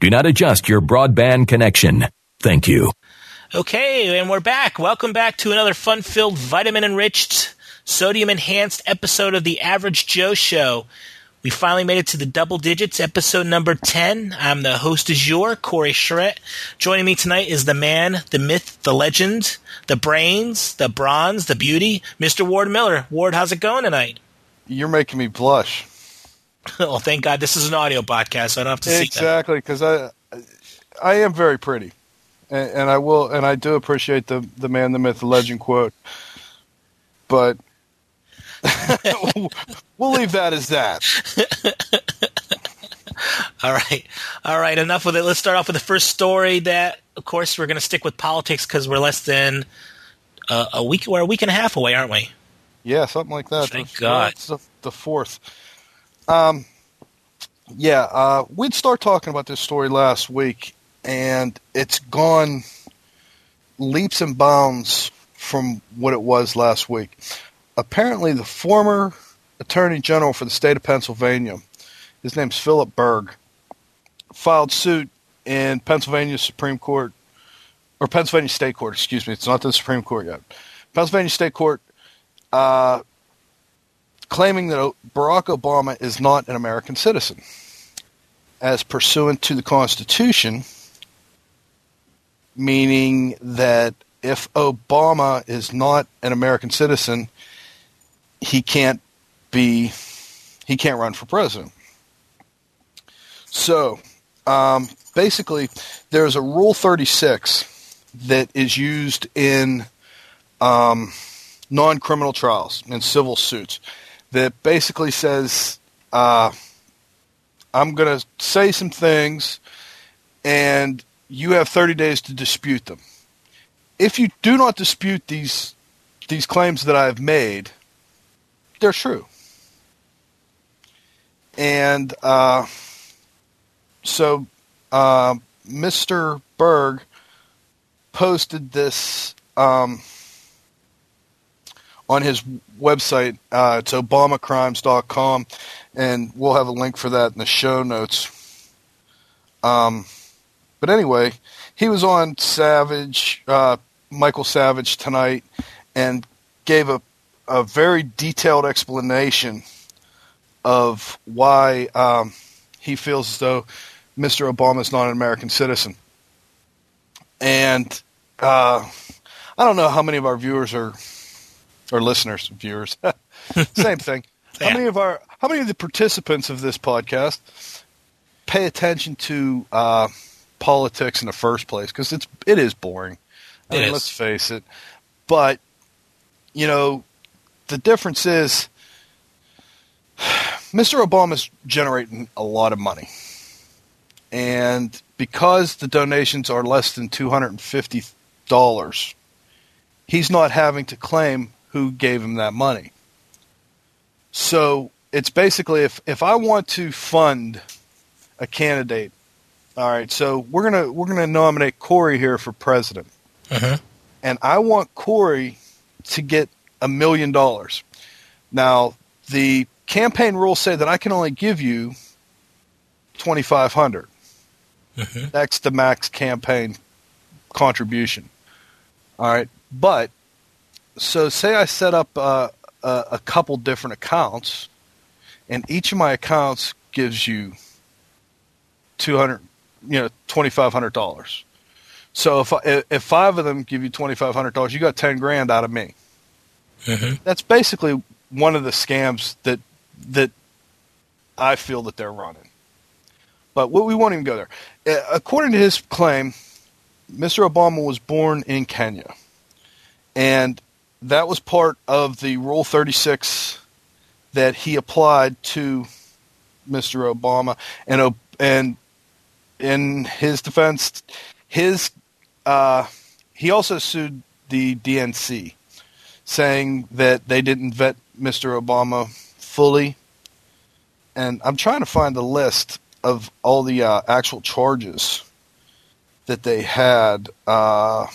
do not adjust your broadband connection. Thank you. Okay, and we're back. Welcome back to another fun filled, vitamin enriched, sodium enhanced episode of the Average Joe Show. We finally made it to the double digits, episode number 10. I'm the host du jour, Corey Charette. Joining me tonight is the man, the myth, the legend, the brains, the bronze, the beauty, Mr. Ward Miller. Ward, how's it going tonight? You're making me blush. well, thank God this is an audio podcast, so I don't have to see. Exactly, because I, I am very pretty, and, and I will, and I do appreciate the the man, the myth, the legend quote. But we'll leave that as that. All right, all right. Enough with it. Let's start off with the first story. That, of course, we're going to stick with politics because we're less than uh, a week. We're a week and a half away, aren't we? Yeah, something like that. Thank That's- God. the, the fourth. Um, yeah, uh, we'd start talking about this story last week, and it's gone leaps and bounds from what it was last week. Apparently, the former Attorney General for the state of Pennsylvania, his name's Philip Berg, filed suit in Pennsylvania Supreme Court, or Pennsylvania State Court, excuse me. It's not the Supreme Court yet. Pennsylvania State Court uh, claiming that Barack Obama is not an American citizen. As pursuant to the Constitution, meaning that if Obama is not an American citizen, he can't be, he can't run for president. So, um, basically, there's a Rule 36 that is used in um, non criminal trials and civil suits that basically says, uh, I'm going to say some things and you have 30 days to dispute them. If you do not dispute these these claims that I've made, they're true. And uh, so uh, Mr. Berg posted this um, on his website. Uh, it's obamacrimes.com, and we'll have a link for that in the show notes. Um, but anyway, he was on Savage, uh, Michael Savage tonight, and gave a, a very detailed explanation of why um, he feels as though Mr. Obama is not an American citizen. And uh, I don't know how many of our viewers are, or listeners, viewers, same thing. Yeah. How many of our, how many of the participants of this podcast pay attention to uh, politics in the first place? Because it's it is boring. I It mean, is. let's face it. But you know, the difference is Mr. Obama's generating a lot of money. And because the donations are less than $250, he's not having to claim who gave him that money. So it's basically if, if I want to fund a candidate, all right, so we're gonna we're gonna nominate Corey here for president. Mhm. And I want Corey to get a million dollars. Now, the campaign rules say that I can only give you twenty five hundred. Mhm. That's the max campaign contribution. All right, but so say I set up uh, a, a couple different accounts, and each of my accounts gives you two hundred, you know, twenty five hundred dollars. So if I, if five of them give you twenty five hundred dollars, you got ten grand out of me. Mhm. That's basically one of the scams that that I feel that they're running. But we we won't even go there. According to his claim, Mr. Obama was born in Kenya, and that was part of the Rule 36 that he applied to Mr. Obama. And and in his defense, his uh, he also sued the DNC, saying that they didn't vet Mr. Obama fully. And I'm trying to find the list of all the uh, actual charges that they had. Uh,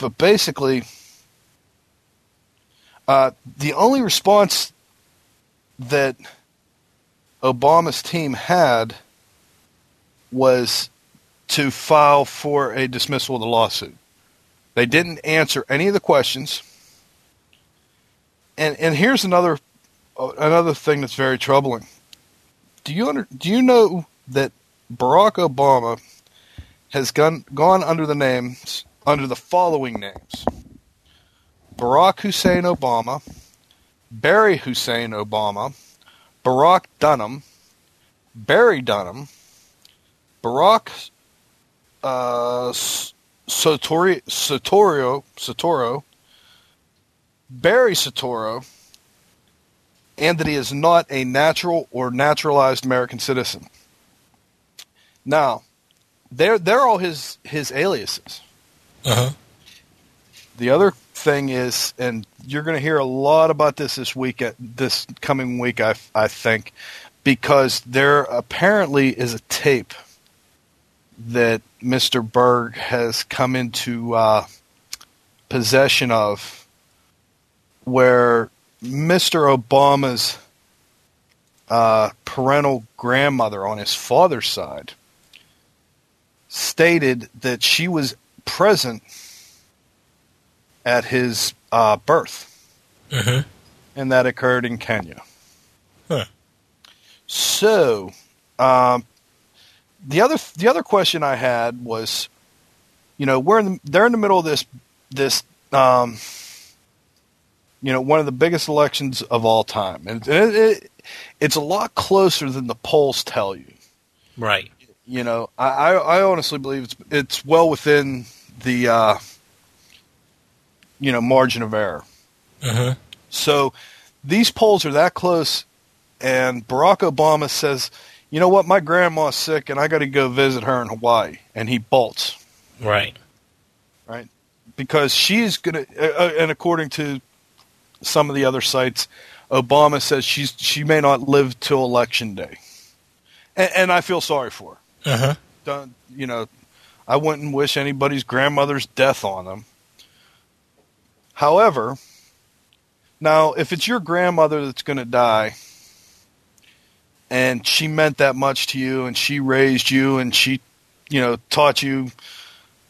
but basically, uh, the only response that Obama's team had was to file for a dismissal of the lawsuit. They didn't answer any of the questions. And and here's another another thing that's very troubling. Do you under, do you know that Barack Obama has gone gone under the names under the following names: Barack Hussein Obama, Barry Hussein Obama, Barack Dunham, Barry Dunham, Barack uh, Soetoro, Barry Soetoro, and that he is not a natural or naturalized American citizen. Now, they're they're all his his aliases. Uh-huh. The other thing is, and you're going to hear a lot about this this week, at this coming week, I I think, because there apparently is a tape that Mr. Berg has come into uh, possession of where Mr. Obama's uh, parental grandmother on his father's side stated that she was present at his uh, birth. Mm-hmm. And that occurred in Kenya. Huh. So, um, the other the other question I had was, you know, we're in the, they're in the middle of this this um, you know one of the biggest elections of all time, and it, it, it's a lot closer than the polls tell you. Right. You know, I, I, I honestly believe it's it's well within the uh, you know margin of error. Mm-hmm. So these polls are that close, and Barack Obama says, "You know what? My grandma's sick, and I got to go visit her in Hawaii," and he bolts Right. right because she's gonna, uh, uh, and according to some of the other sites, Obama says she's she may not live till election day, and, and I feel sorry for her. Uh-huh. Don't you know? I wouldn't wish anybody's grandmother's death on them. However, now if it's your grandmother that's going to die, and she meant that much to you, and she raised you, and she, you know, taught you,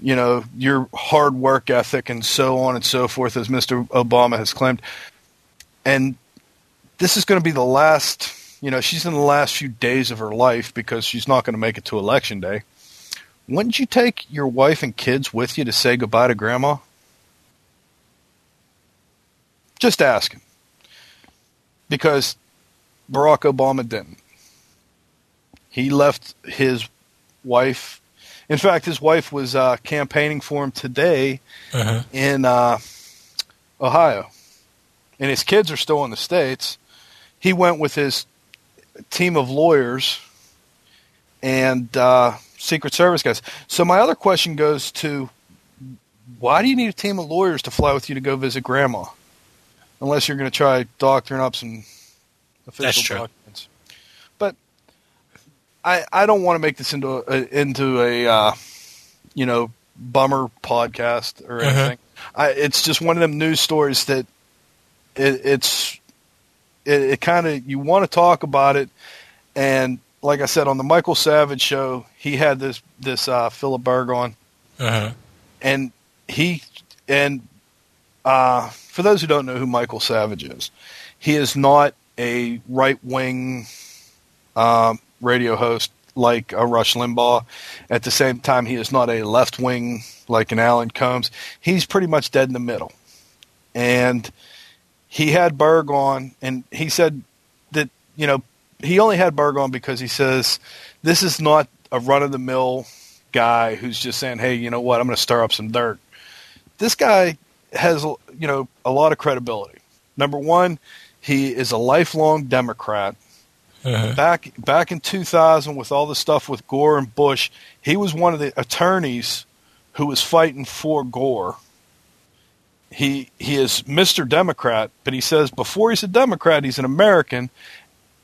you know, your hard work ethic, and so on and so forth, as Mr. Obama has claimed, and this is going to be the last. You know, she's in the last few days of her life because she's not going to make it to election day. Wouldn't you take your wife and kids with you to say goodbye to grandma? Just asking. Because Barack Obama didn't. He left his wife. In fact, his wife was uh, campaigning for him today Uh-huh. in uh, Ohio. And his kids are still in the States. He went with his team of lawyers and uh, Secret Service guys. So my other question goes to why do you need a team of lawyers to fly with you to go visit grandma? Unless you're going to try doctoring up some official That's true. documents. But I I don't want to make this into a, into a uh, you know bummer podcast or Mhm. anything. I, it's just one of them news stories that it, it's it, it kind of you want to talk about it, and like I said on the Michael Savage show, he had this this uh, Philip Berg on, Uh-huh. and he and uh, for those who don't know who Michael Savage is, he is not a right wing um, radio host like a Rush Limbaugh. At the same time, he is not a left wing like an Alan Colmes. He's pretty much dead in the middle, and he had Berg on, and he said that you know he only had Berg on because he says this is not a run of the mill guy who's just saying, "Hey, you know what? I'm going to stir up some dirt." This guy has, you know, a lot of credibility. Number one, he is a lifelong Democrat, Uh-huh. Back back in 2000, with all the stuff with Gore and Bush, he was one of the attorneys who was fighting for Gore. He he is Mr. Democrat, but he says before he's a Democrat, he's an American,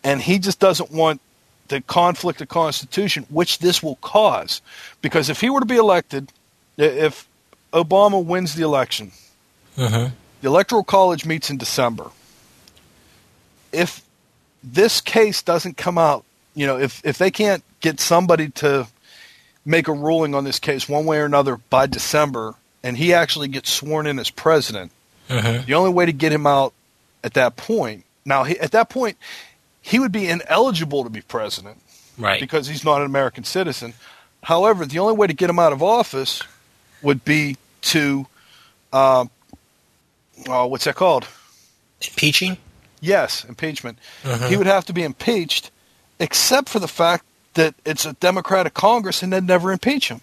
and he just doesn't want the conflict of constitution, which this will cause. Because if he were to be elected, if Obama wins the election, Uh-huh. the Electoral College meets in December. If this case doesn't come out, you know, if, if they can't get somebody to make a ruling on this case one way or another by December, and he actually gets sworn in as president, Uh-huh. the only way to get him out at that point, now he, at that point, he would be ineligible to be president Right. because he's not an American citizen. However, the only way to get him out of office would be to, uh, oh, what's that called? Impeaching? Yes, impeachment. Uh-huh. He would have to be impeached, except for the fact that it's a Democratic Congress and they'd never impeach him.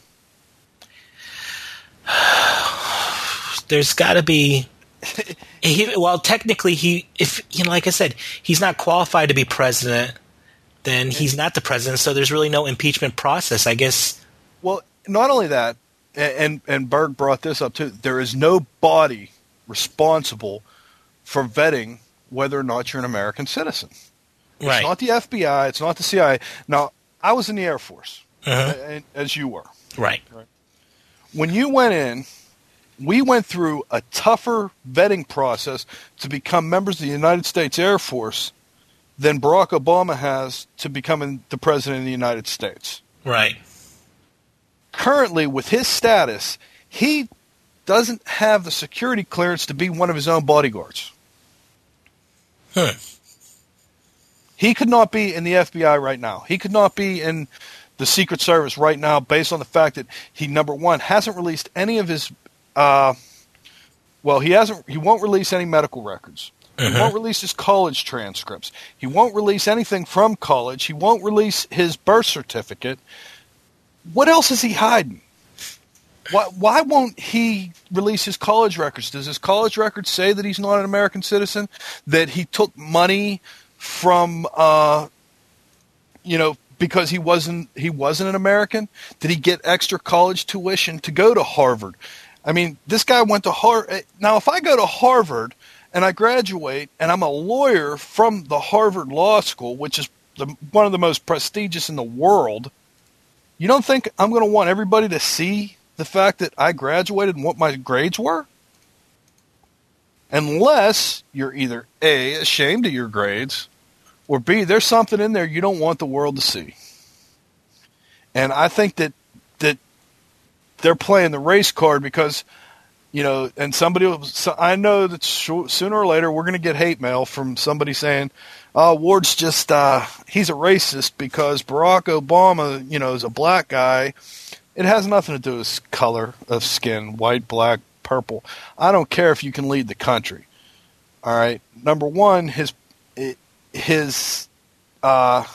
There's got to be. He, well, technically, he if you know, like I said, he's not qualified to be president. Then he's not the president, so there's really no impeachment process. I guess. Well, not only that, and and Berg brought this up too. There is no body responsible for vetting whether or not you're an American citizen. It's Right. not the FBI. It's not the CIA. Now, I was in the Air Force, Uh-huh. as you were. right. Right. When you went in, we went through a tougher vetting process to become members of the United States Air Force than Barack Obama has to becoming the president of the United States. Right. Currently, with his status, he doesn't have the security clearance to be one of his own bodyguards. Huh. He could not be in the FBI right now. He could not be in the Secret Service right now based on the fact that he number one hasn't released any of his uh, well, he hasn't he won't release any medical records. He Mhm. won't release his college transcripts. He won't release anything from college. He won't release his birth certificate. What else is he hiding? Why, why won't he release his college records? Does his college records say that he's not an American citizen? That he took money from, uh, you know, because he wasn't he wasn't an American? Did he get extra college tuition to go to Harvard? I mean, this guy went to Harvard. Eh, now, if I go to Harvard and I graduate and I'm a lawyer from the Harvard Law School, which is the, one of the most prestigious in the world, you don't think I'm going to want everybody to see the fact that I graduated and what my grades were? Unless you're either A, ashamed of your grades, or B, there's something in there you don't want the world to see. And I think that that they're playing the race card because, you know, and somebody, will, so I know that sh- sooner or later we're going to get hate mail from somebody saying, "Oh, Ward's just uh, he's a racist because Barack Obama, you know, is a black guy." It has nothing to do with color of skin, white, black, purple. I don't care if you can lead the country. All right. Number one, his his uh,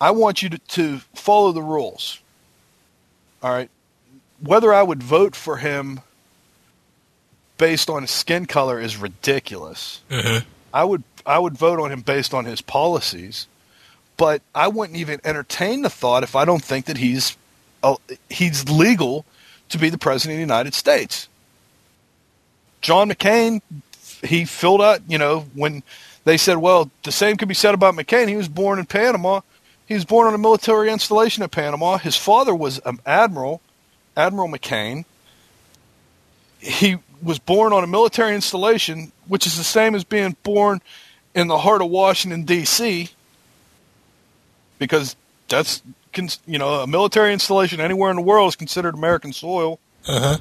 I want you to, to follow the rules. All right. Whether I would vote for him based on his skin color is ridiculous. Mhm. I would I would vote on him based on his policies, but I wouldn't even entertain the thought if I don't think that he's uh, he's legal to be the president of the United States. John McCain, he filled out, you know, when they said, well, the same could be said about McCain. He was born in Panama. He was born on a military installation in Panama. His father was an admiral, Admiral McCain. He was born on a military installation, which is the same as being born in the heart of Washington D.C. Because that's you know a military installation anywhere in the world is considered American soil. Uh-huh.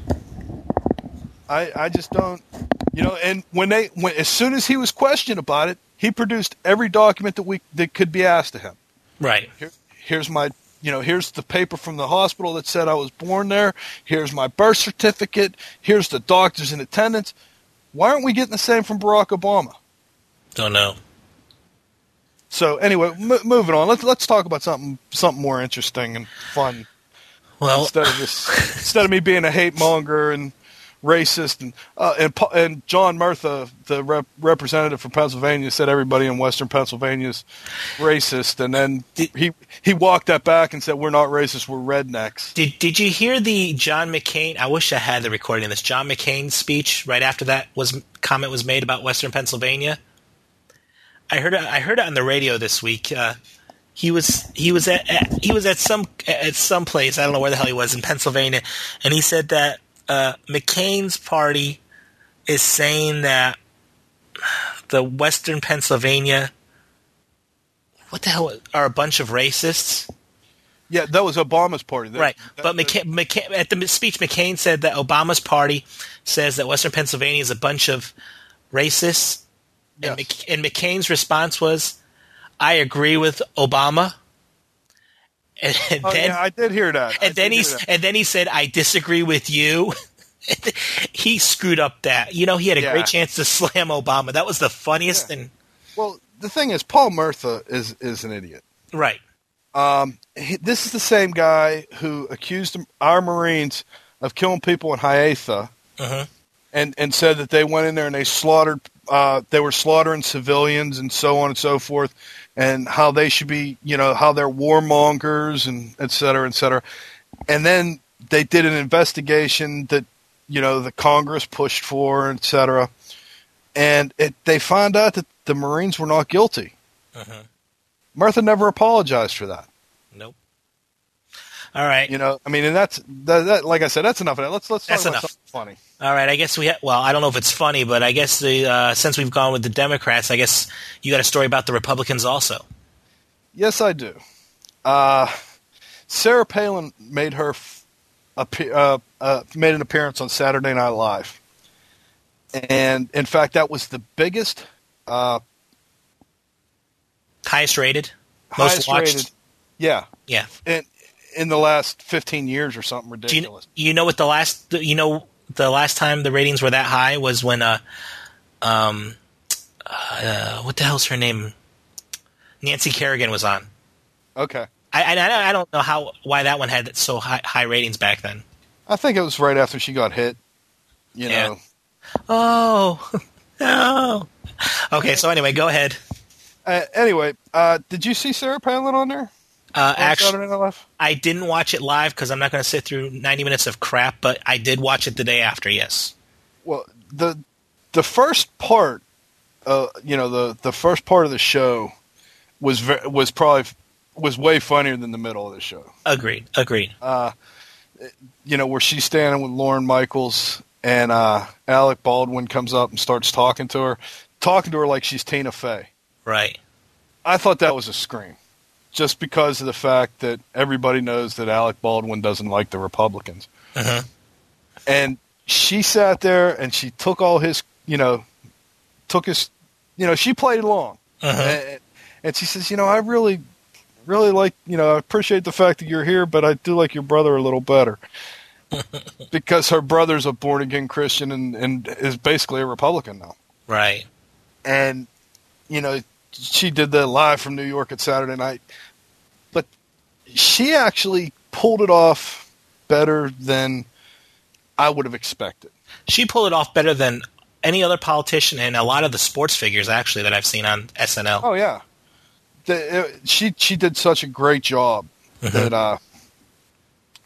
I I just don't you know. And when they when as soon as he was questioned about it, he produced every document that we that could be asked of him. Right. Here, here's my you know here's the paper from the hospital that said I was born there. Here's my birth certificate. Here's the doctors in attendance. Why aren't we getting the same from Barack Obama? Don't know. So anyway, m- moving on. Let's let's talk about something something more interesting and fun Well, instead of this instead of me being a hate monger and racist, and uh, and and John Murtha, the rep- representative from Pennsylvania, said everybody in Western Pennsylvania is racist, and then Did- he he walked that back and said we're not racist, we're rednecks. Did Did you hear the John McCain? I wish I had the recording of this. John McCain speech right after that was comment was made about Western Pennsylvania. I heard it. I heard it on the radio this week. Uh, he was he was at, at he was at some at some place. I don't know where the hell he was in Pennsylvania, and he said that uh, McCain's party is saying that the Western Pennsylvania. What the hell are a bunch of racists? Yeah, that was Obama's party. That- Right, that- but McCain, McCain, at the speech, McCain said that Obama's party says that Western Pennsylvania is a bunch of racists, and, Yes. Mc, and McCain's response was, "I agree with Obama." And, and Oh, then, yeah, I did hear that. I and then he that. and then he said, "I disagree with you." he screwed up that. You know, he had a Yeah. great chance to slam Obama. That was the funniest Yeah. and Well, the thing is, Paul Murtha is is an idiot. right. Um, he, this is the same guy who accused our Marines of killing people in Haditha, Uh-huh. and and said that they went in there and they slaughtered. Uh, they were slaughtering civilians and so on and so forth, and how they should be, you know, how they're warmongers and et cetera, et cetera. And then they did an investigation that, you know, the Congress pushed for, et cetera. And it, they found out that the Marines were not guilty. Uh-huh. Murtha never apologized for that. Nope. All right. You know, I mean, and that's that, that. Like I said, that's enough of that. Let's let's talk That's about enough. something funny. All right, I guess we ha- well, I don't know if it's funny, but I guess the uh, since we've gone with the Democrats, I guess you got a story about the Republicans also. Yes, I do. Uh, Sarah Palin made her f- uh, uh, made an appearance on Saturday Night Live, and in fact, that was the biggest, uh, Highest rated, most highest watched. rated. Yeah, Yeah. in in the last fifteen years or something Do you, ridiculous. you know what the last you know the last time the ratings were that high was when uh um uh, what the hell's her name Nancy Kerrigan was on. okay, I I, I don't know how why that one had so high, high ratings back then. I think it was right after she got hit. You Yeah. know, Oh no. Okay, so anyway, go ahead. uh, anyway, uh, did you see Sarah Palin on there? Uh, actually, Saturday Night Live? I didn't watch it live because I'm not going to sit through 90 minutes of crap, but I did watch it the day after. Yes. Well, the the first part, uh, you know, the the first part of the show was ve- was probably was way funnier than the middle of the show. Agreed. Agreed. Uh, you know, where she's standing with Lorne Michaels and uh, Alec Baldwin comes up and starts talking to her, talking to her like she's Tina Fey. Right. I thought that was a scream, just because of the fact that everybody knows that Alec Baldwin doesn't like the Republicans. Uh-huh. and she sat there and she took all his, you know, took his, you know, she played along, Uh-huh. and, and she says, you know, I really, really like, you know, I appreciate the fact that you're here, but I do like your brother a little better, because her brother's a born again Christian and and is basically a Republican now, Right. and you know, she did that live from New York at Saturday night, but she actually pulled it off better than I would have expected. She pulled it off better than any other politician and a lot of the sports figures actually that I've seen on SNL. Oh yeah, the, it, she she did such a great job that uh,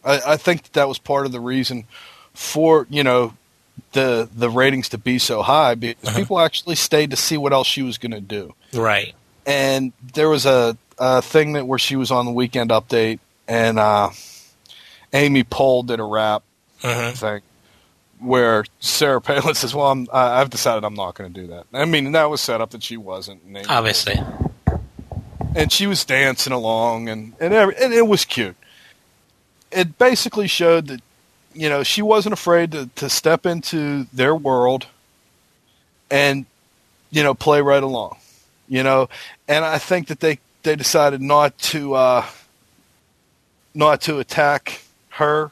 I, I think that, that was part of the reason for you know the the ratings to be so high because people actually stayed to see what else she was going to do. Right. And there was a, a thing that where she was on the weekend update, and uh, Amy Pohl did a rap Uh-huh. thing where Sarah Palin says, "Well, I'm, I- I've decided I'm not going to do that." I mean, that was set up that she wasn't. And Amy Obviously. and she was dancing along and and, every, and it was cute. It basically showed that you know she wasn't afraid to, to step into their world and you know play right along, you know. And I think that they they decided not to uh, not to attack her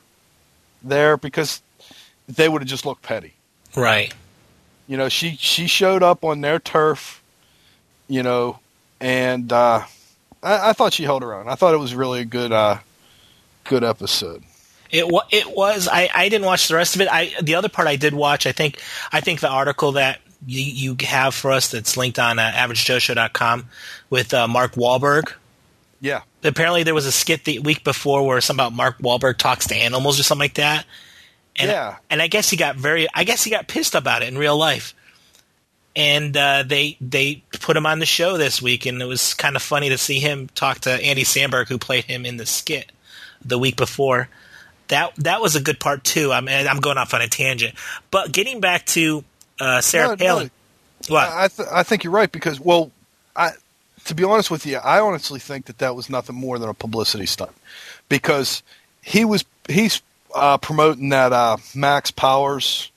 there because they would have just looked petty. Right. You know, she she showed up on their turf, you know, and uh, I, I thought she held her own. I thought it was really a good uh, good episode. It it was. I, I didn't watch the rest of it. I the other part I did watch. I think I think the article that you, you have for us that's linked on uh, AverageJoeShow.com with uh, Mark Wahlberg. Yeah. Apparently, there was a skit the week before where something about Mark Wahlberg talks to animals or something like that. And, Yeah. And I guess he got very. I guess he got pissed about it in real life. And uh, they they put him on the show this week, and it was kind of funny to see him talk to Andy Samberg, who played him in the skit the week before. That that was a good part too. I mean, I'm going off on a tangent, but getting back to uh, Sarah No, no. Palin. What? I th- I think you're right because well, I to be honest with you, I honestly think that that was nothing more than a publicity stunt because he was he's uh, promoting that uh, Max Powers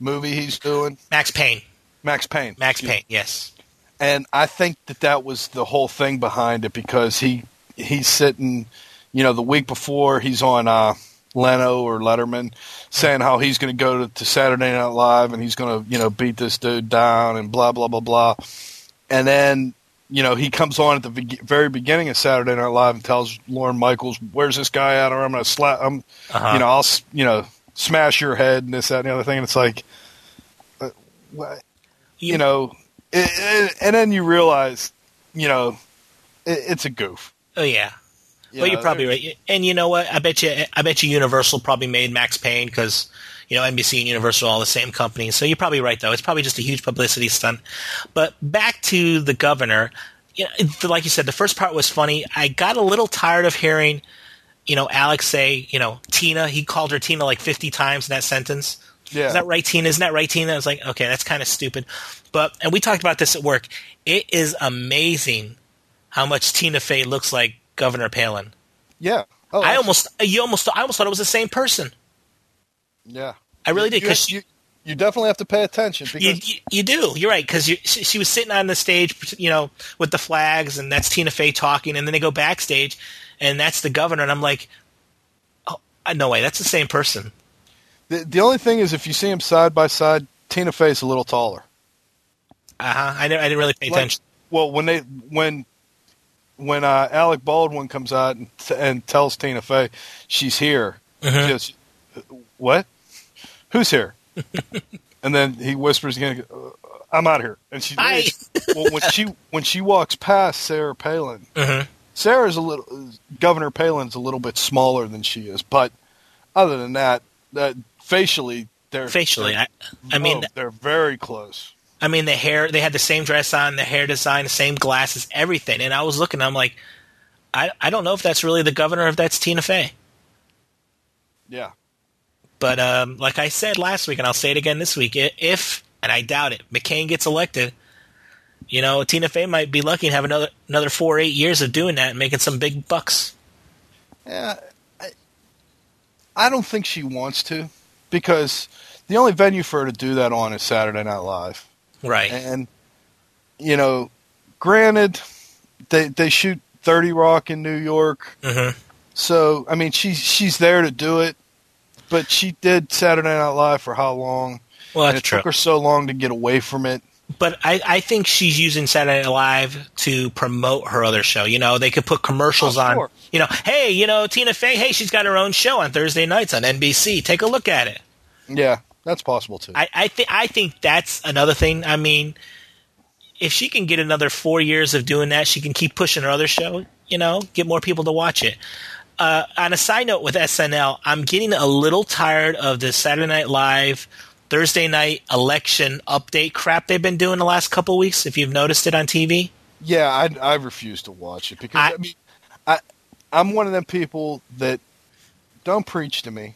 movie he's doing, Max Payne. Max Payne. Max. Payne. Yes. and I think that that was the whole thing behind it because he he's sitting, you know, the week before he's on uh, Leno or Letterman saying how he's going to go to, to Saturday Night Live and he's going to you know beat this dude down and blah blah blah blah, and then you know he comes on at the be- very beginning of Saturday Night Live and tells Lorne Michaels, "Where's this guy at?" Or I'm going to slap, I'm Uh-huh. you know I'll you know smash your head and this that and the other thing, and it's like. uh, what? you know, it, it, and then you realize, you know, it, it's a goof. Oh yeah. You well, you're probably right. And you know what? I bet you. I bet you Universal probably made Max Payne because you know NBC and Universal are all the same company. So you're probably right, though. It's probably just a huge publicity stunt. But back to the governor. You know, it- like you said, the first part was funny. I got a little tired of hearing, you know, Alex say, you know, Tina. He called her Tina like 50 times in that sentence. Yeah. Is that right, Tina? Isn't that right, Tina? I was like, okay, that's kind of stupid. But and we talked about this at work. It is amazing how much Tina Fey looks like Governor Palin. Yeah. Oh, I almost, you almost, I almost thought it was the same person. yeah. I really did because you, you definitely have to pay attention you, because you, you do. You're right because she, she was sitting on the stage, you know, with the flags, and that's Tina Fey talking, and then they go backstage, and that's the governor, and I'm like, oh, no way, that's the same person. the, the only thing is if you see them side by side, Tina Fey's a little taller. Uh huh. I didn't, I didn't really pay Like- attention. Well, when they when when uh, Alec Baldwin comes out and, t- and tells Tina Fey she's here, she goes, "What? Who's here?" and then he whispers again, "Uh, "I'm out of here," and she well, when she when she walks past Sarah Palin, Mhm. Sarah's a little Governor Palin's a little bit smaller than she is, but other than that, that facially they're Facially, I, I mean, oh, they're very close. I mean, the hair, they had the same dress on, the hair design, the same glasses, everything. And I was looking, I'm like, I, I don't know if that's really the governor, or if that's Tina Fey. Yeah, But um, like I said last week, and I'll say it again this week, if, and I doubt it, McCain gets elected, you know, Tina Fey might be lucky and have another another four or eight years of doing that and making some big bucks. yeah. I, I don't think she wants to because the only venue for her to do that on is Saturday Night Live. Right. And you know, granted, they they shoot Thirty Rock in New York, hmm so I mean she's she's there to do it. But she did Saturday Night Live for how long? Well, and it true. took her so long to get away from it. But I, I think she's using Saturday Night Live to promote her other show. You know, they could put commercials Oh, on. sure. You know, hey, you know, Tina Fey, hey, she's got her own show on Thursday nights on NBC. Take a look at it. Yeah, that's possible too. I, I think I think that's another thing. I mean, if she can get another four years of doing that, she can keep pushing her other show. You know, get more people to watch it. Uh, on a side note with SNL, I'm getting a little tired of the Saturday Night Live Thursday night election update crap they've been doing the last couple weeks. If you've noticed it on TV, Yeah, I I refuse to watch it because I, I- mean, I I'm one of them people that don't preach to me.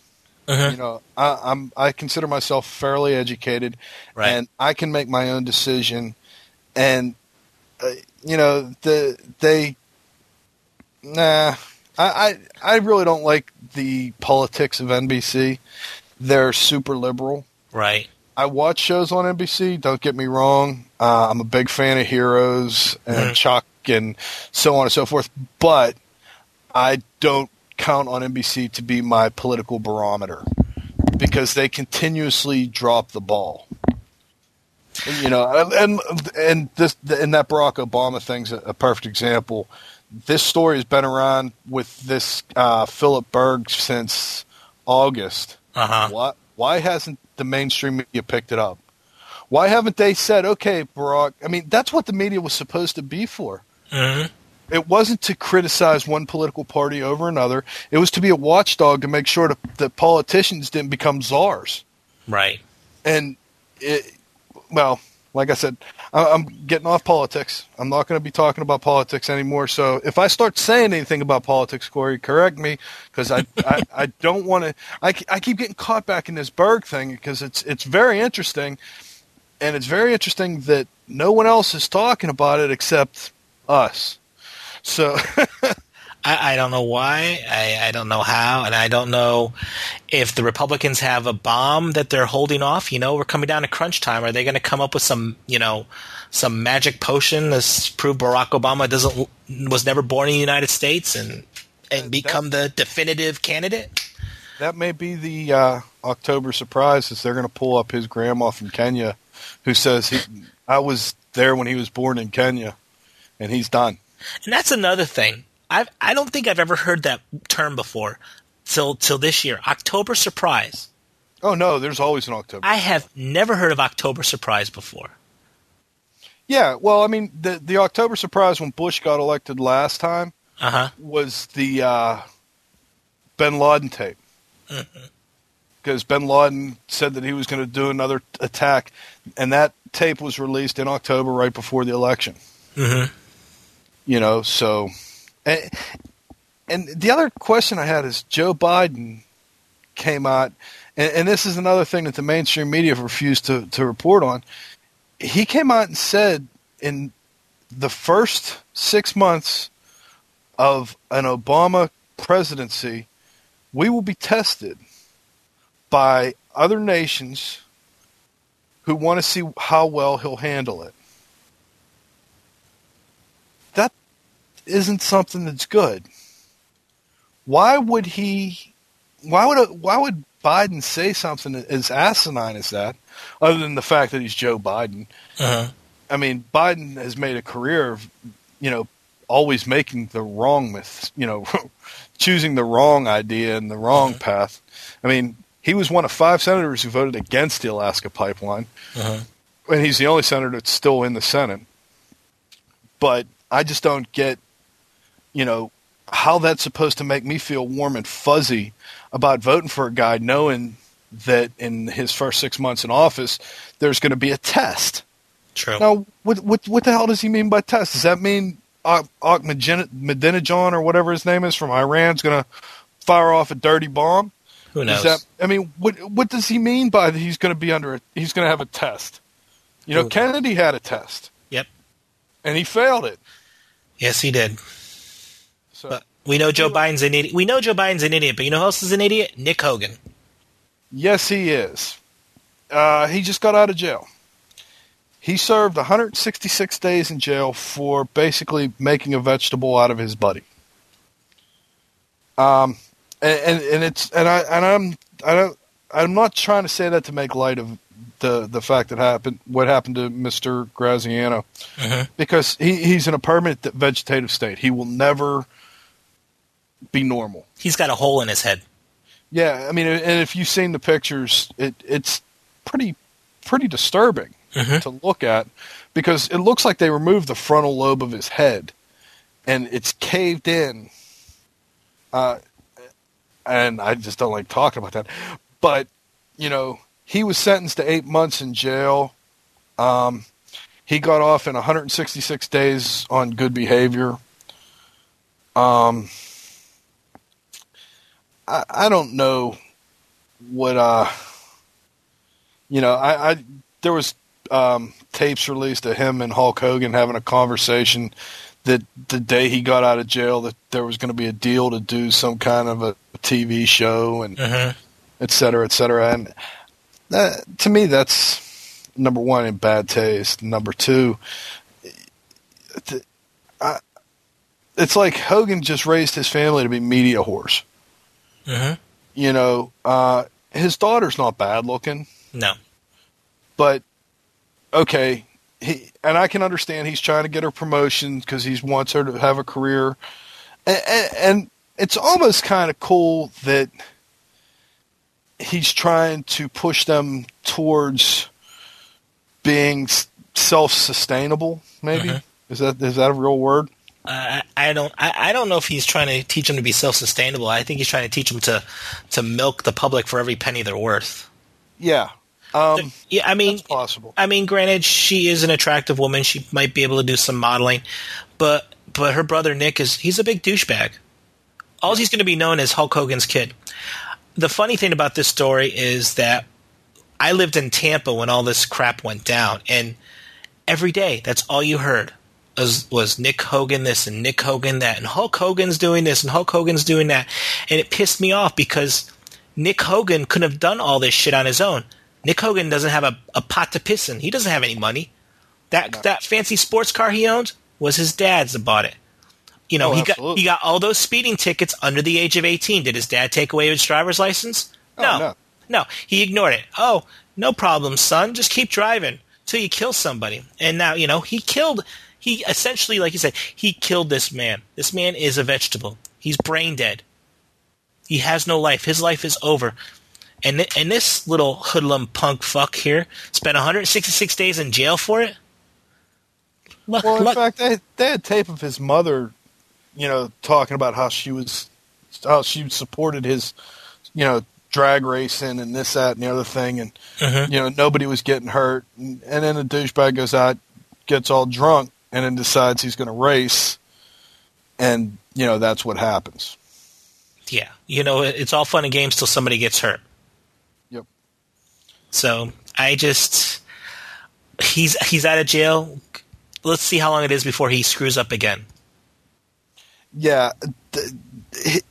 Mhm. You know, I, I'm I consider myself fairly educated, Right. and I can make my own decision. And uh, you know, the they nah, I, I I really don't like the politics of NBC. They're super liberal. right? I watch shows on NBC. Don't get me wrong. Uh, I'm a big fan of Heroes and Mhm. Chuck and so on and so forth. But I don't count on NBC to be my political barometer because they continuously drop the ball. You know, and and, and this and that Barack Obama thing's a, perfect example. This story has been around with this uh, Philip Berg since August. Uh-huh. Why, why hasn't the mainstream media picked it up? Why haven't they said, okay, Barack? I mean, that's what the media was supposed to be for. hmm It wasn't to criticize one political party over another. It was to be a watchdog to make sure that, that politicians didn't become czars. Right. And, it, well, like I said, I- I'm getting off politics. I'm not going to be talking about politics anymore. So if I start saying anything about politics, Corey, correct me because I, I, I don't want to. I, I keep getting caught back in this Berg thing because it's it's very interesting, and it's very interesting that no one else is talking about it except us. So I, I don't know why. I, I don't know how, and I don't know if the Republicans have a bomb that they're holding off. You know, we're coming down to crunch time. Are they going to come up with some, you know, some magic potion to prove Barack Obama doesn't was never born in the United States and and become the definitive candidate? that may be the uh, October surprise. Is they're going to pull up his grandma from Kenya, who says he, I was there when he was born in Kenya, and he's done. And that's another thing. I I don't think I've ever heard that term before till till this year. October surprise. Oh no, there's always an October. I have never heard of October surprise before. yeah, well, I mean, the the October surprise when Bush got elected last time Uh huh. was the uh, Bin Laden tape. Mm-hmm. Because Bin Laden said that he was going to do another attack, and that tape was released in October, right before the election. Mm-hmm. You know, so and, and the other question I had is Joe Biden came out, and, and this is another thing that the mainstream media have refused to, to report on. He came out and said in the first six months of an Obama presidency, we will be tested by other nations who want to see how well he'll handle it. Isn't something that's good. Why would he? Why would why would Biden say something as asinine as that? Other than the fact that he's Joe Biden, Uh-huh. I mean, Biden has made a career of, you know, always making the wrong myth, you know, choosing the wrong idea and the wrong path. I mean, he was one of five senators who voted against the Alaska pipeline, Uh-huh. and he's the only senator that's still in the Senate. But I just don't get, you know, how that's supposed to make me feel warm and fuzzy about voting for a guy knowing that in his first six months in office, there's going to be a test. True. Now, what what what the hell does he mean by test? Does that mean Ahmadinejad or whatever his name is from Iran's going to fire off a dirty bomb? Who knows? That, I mean, what what does he mean by that he's going to be under a, he's going to have a test? You know, Who- Kennedy had a test yep. and he failed it. Yes, he did. So But we know Joe Biden's an idiot. We know Joe Biden's an idiot, but you know who else is an idiot? Nick Hogan. yes, he is. Uh, he just got out of jail. He served 166 days in jail for basically making a vegetable out of his buddy. Um, and, and, and it's and I and I'm I don't I'm not trying to say that to make light of the the fact that happened what happened to Mr. Graziano Mhm. because he, he's in a permanent vegetative state. He will never be normal. He's got a hole in his head. Yeah, I mean, and if you've seen the pictures, it it's pretty pretty disturbing Mhm. to look at because it looks like they removed the frontal lobe of his head, and it's caved in. Uh, and I just don't like talking about that. But you know, he was sentenced to eight months in jail. Um, he got off in 166 days on good behavior. Um, I, I don't know what uh you know I, I there was um tapes released of him and Hulk Hogan having a conversation that the day he got out of jail that there was going to be a deal to do some kind of a TV show and Mhm. et cetera, et cetera. And that, to me, that's number one in bad taste. Number two, I, it's like Hogan just raised his family to be media whores. Mhm. You know, uh, his daughter's not bad looking, No. but okay. He and I can understand he's trying to get her promotion because he wants her to have a career, and, and, and it's almost kind of cool that he's trying to push them towards being self sustainable. Maybe Mm-hmm. is that is that a real word? I, I don't. I, I don't know if he's trying to teach them to be self-sustainable. I think he's trying to teach them to to milk the public for every penny they're worth. Yeah. Um, Yeah, I mean, possible. I mean, granted, she is an attractive woman. She might be able to do some modeling, but but her brother Nick is he's a big douchebag. All he's going to be known as Hulk Hogan's kid. The funny thing about this story is that I lived in Tampa when all this crap went down, and every day that's all you heard was, was Nick Hogan this and Nick Hogan that, and Hulk Hogan's doing this and Hulk Hogan's doing that, and it pissed me off because Nick Hogan couldn't have done all this shit on his own. Nick Hogan doesn't have a, a pot to piss in. He doesn't have any money. That that fancy sports car he owned was his dad's that bought it. You know, Oh, he got he got all those speeding tickets under the age of eighteen. Did his dad take away his driver's license? Oh, no, no. no. He ignored it. Oh, no problem, son. Just keep driving till you kill somebody. And now you know he killed. He essentially, like you said, he killed this man. This man is a vegetable. He's brain dead. He has no life. His life is over. And th- and this little hoodlum punk fuck here spent 166 days in jail for it. Luck, Well, in luck- fact, they they had tape of his mother, you know, talking about how she was, how she supported his, you know, drag racing and this, that, and the other thing, and Mhm. you know nobody was getting hurt, and, and then the douchebag goes out, gets all drunk, and then decides he's going to race, and you know that's what happens. Yeah, you know, it's all fun and games till somebody gets hurt. Yep. So I just he's he's out of jail. Let's see how long it is before he screws up again. Yeah,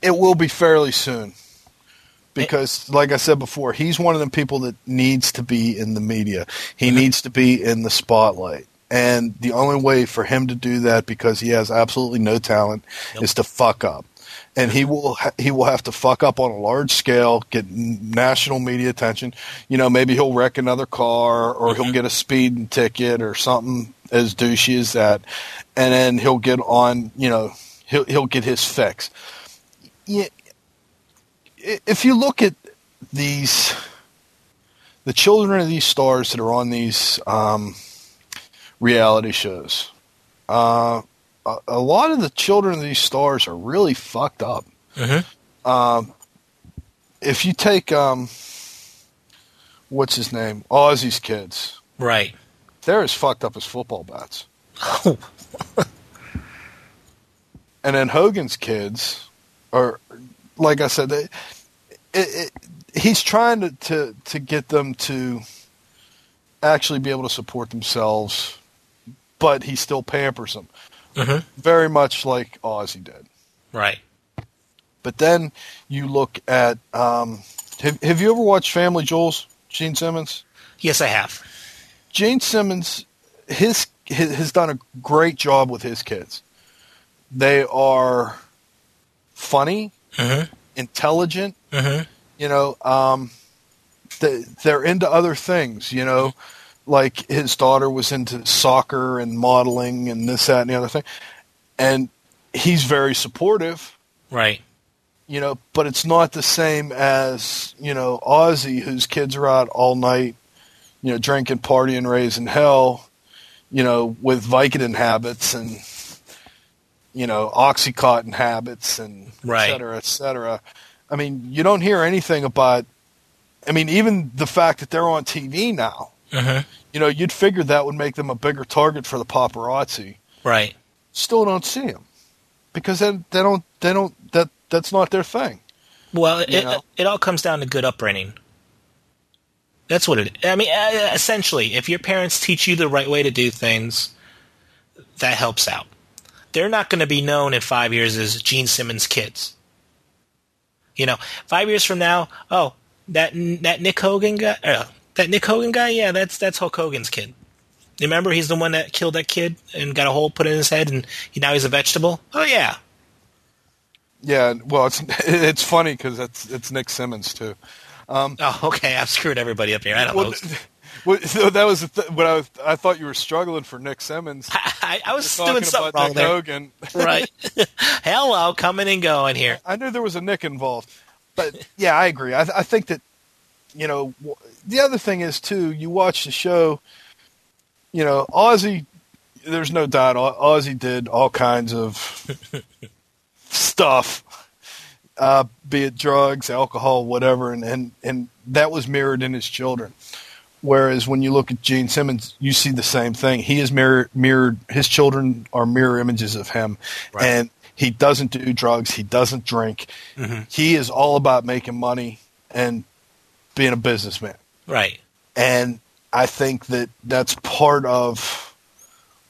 it will be fairly soon. Because, like I said before, he's one of the people that needs to be in the media. He mm-hmm. needs to be in the spotlight. And the only way for him to do that, because he has absolutely no talent, Nope. is to fuck up. And he will ha- he will have to fuck up on a large scale, get n- national media attention. You know, maybe he'll wreck another car, or he'll get a speeding ticket, or something as douchey as that, and then he'll get on. You know, he'll he'll get his fix. Yeah, if you look at these, the children of these stars that are on these um, reality shows, uh, a, a lot of the children of these stars are really fucked up. Mhm. Um, if you take um, what's his name, Ozzy's kids, Right. they're as fucked up as football bats. And then Hogan's kids are, like I said, they, it, it, he's trying to, to to get them to actually be able to support themselves, but he still pampers them Mhm. very much like Ozzy did. right. But then you look at, um, have, have you ever watched Family Jewels, Gene Simmons? Yes, I have. Gene Simmons, his, his has done a great job with his kids. They are funny, Mhm. intelligent. Mhm. You know, um, they, they're into other things. You know, like his daughter was into soccer and modeling and this, that, and the other thing, and he's very supportive. Right. You know, but it's not the same as you know Ozzy, whose kids are out all night, you know, drinking, partying, raising hell, you know, with Vicodin habits and you know OxyContin habits and Right. et cetera, et cetera. I mean, you don't hear anything about. I mean, even the fact that they're on TV now, Mhm. you know, you'd figure that would make them a bigger target for the paparazzi. Right. Still don't see them because they, they don't they don't that that's not their thing. Well, it, it, it all comes down to good upbringing. That's what it. I mean, uh, essentially, if your parents teach you the right way to do things, that helps out. They're not going to be known in five years as Gene Simmons' kids. You know, five years from now, oh, that that Nick Hogan guy, uh, that Nick Hogan guy, yeah, that's that's Hulk Hogan's kid. Remember, he's the one that killed that kid and got a hole put in his head, and he, now he's a vegetable. Oh yeah, Yeah, well, it's it's funny because it's it's Nick Simmons too. Um, oh okay, I've screwed everybody up here. I don't Well, know. well, so that was th- what I was, I thought you were struggling for Nick Simmons. I, I was doing something wrong Nick there. Hogan. right. Hello, coming and going here. I knew there was a Nick involved, but yeah, I agree. I, I think that you know, the other thing is too. You watch the show. You know, Ozzy. There's no doubt. Au- Ozzy did all kinds of stuff, uh, be it drugs, alcohol, whatever, and, and and that was mirrored in his children. Whereas when you look at Gene Simmons, you see the same thing. He is mirror, mirrored. His children are mirror images of him, Right. and he doesn't do drugs. He doesn't drink. Mhm. He is all about making money and being a businessman. Right. And I think that that's part of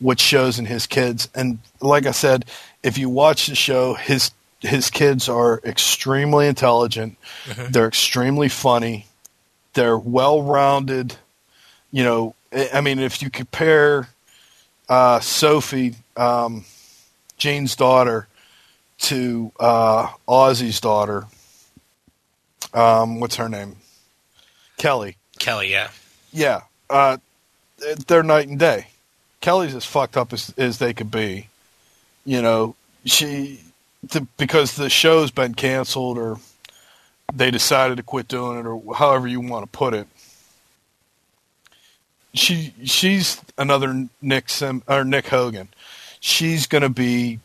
what shows in his kids. And like I said, if you watch the show, his his kids are extremely intelligent. They're extremely funny. They're well rounded. You know, I I mean, if you compare uh, Sophie, um, Jane's daughter, to uh, Ozzy's daughter, um, what's her name? Kelly Kelly, yeah. yeah, uh, they're night and day. Kelly's as fucked up as, as they could be. You know, she the, because the show's been canceled or they decided to quit doing it or however you want to put it. She she's another Nick Sim or Nick Hogan. She's going to be,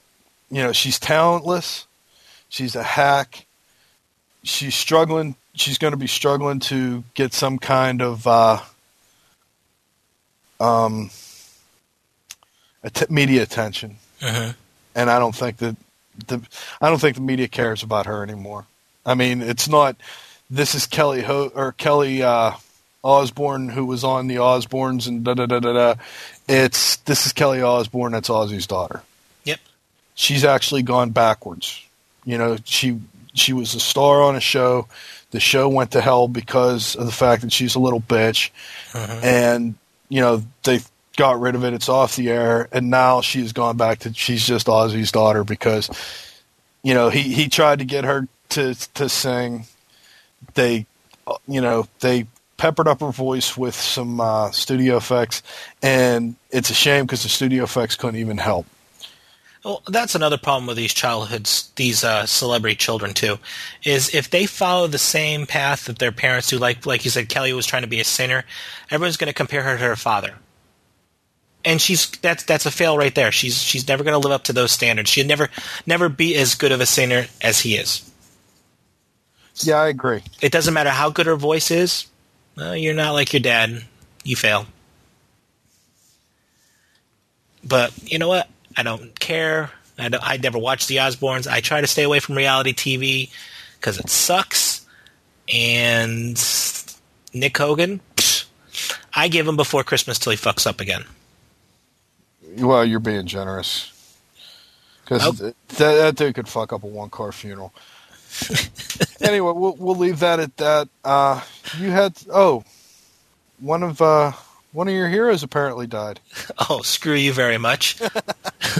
you know, she's talentless. She's a hack. She's struggling. She's going to be struggling to get some kind of uh, um, att- media attention, Mhm. and I don't think that the I don't think the media cares about her anymore. I mean, it's not. This is Kelly Ho- or Kelly uh, Osbourne who was on the Osbournes and da da da da da. It's this is Kelly Osbourne. That's Ozzy's daughter. Yep. She's actually gone backwards. You know, she she was a star on a show. The show went to hell because of the fact that she's a little bitch, and you know they got rid of it. It's off the air, and now she's gone back to she's just Ozzy's daughter because you know he he tried to get her to to sing. They, you know, they peppered up her voice with some uh, studio effects, and it's a shame because the studio effects couldn't even help. Well, that's another problem with these childhoods, these uh, celebrity children too, is if they follow the same path that their parents do. Like, like you said, Kelly was trying to be a singer. Everyone's going to compare her to her father, and she's that's that's a fail right there. She's she's never going to live up to those standards. She'd never never be as good of a singer as he is. Yeah, I agree. It doesn't matter how good her voice is. Uh, you're not like your dad. You fail. But you know what? I don't care. I, don't, I never watch the Osbournes. I try to stay away from reality TV because it sucks. And Nick Hogan, I give him before Christmas till he fucks up again. Well, you're being generous because that dude could fuck up a one car funeral. anyway, we'll we'll leave that at that. Uh, you had oh, one of uh, one of your heroes apparently died. Oh, screw you very much.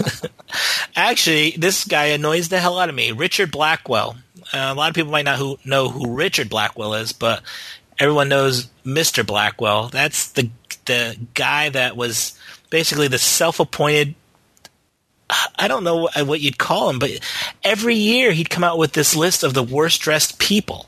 Actually, this guy annoys the hell out of me. Richard Blackwell. Uh, a lot of people might not who, know who Richard Blackwell is, but everyone knows Mr. Blackwell. That's the the guy that was basically the self-appointed. I don't know what, what you'd call him, but every year he'd come out with this list of the worst dressed people.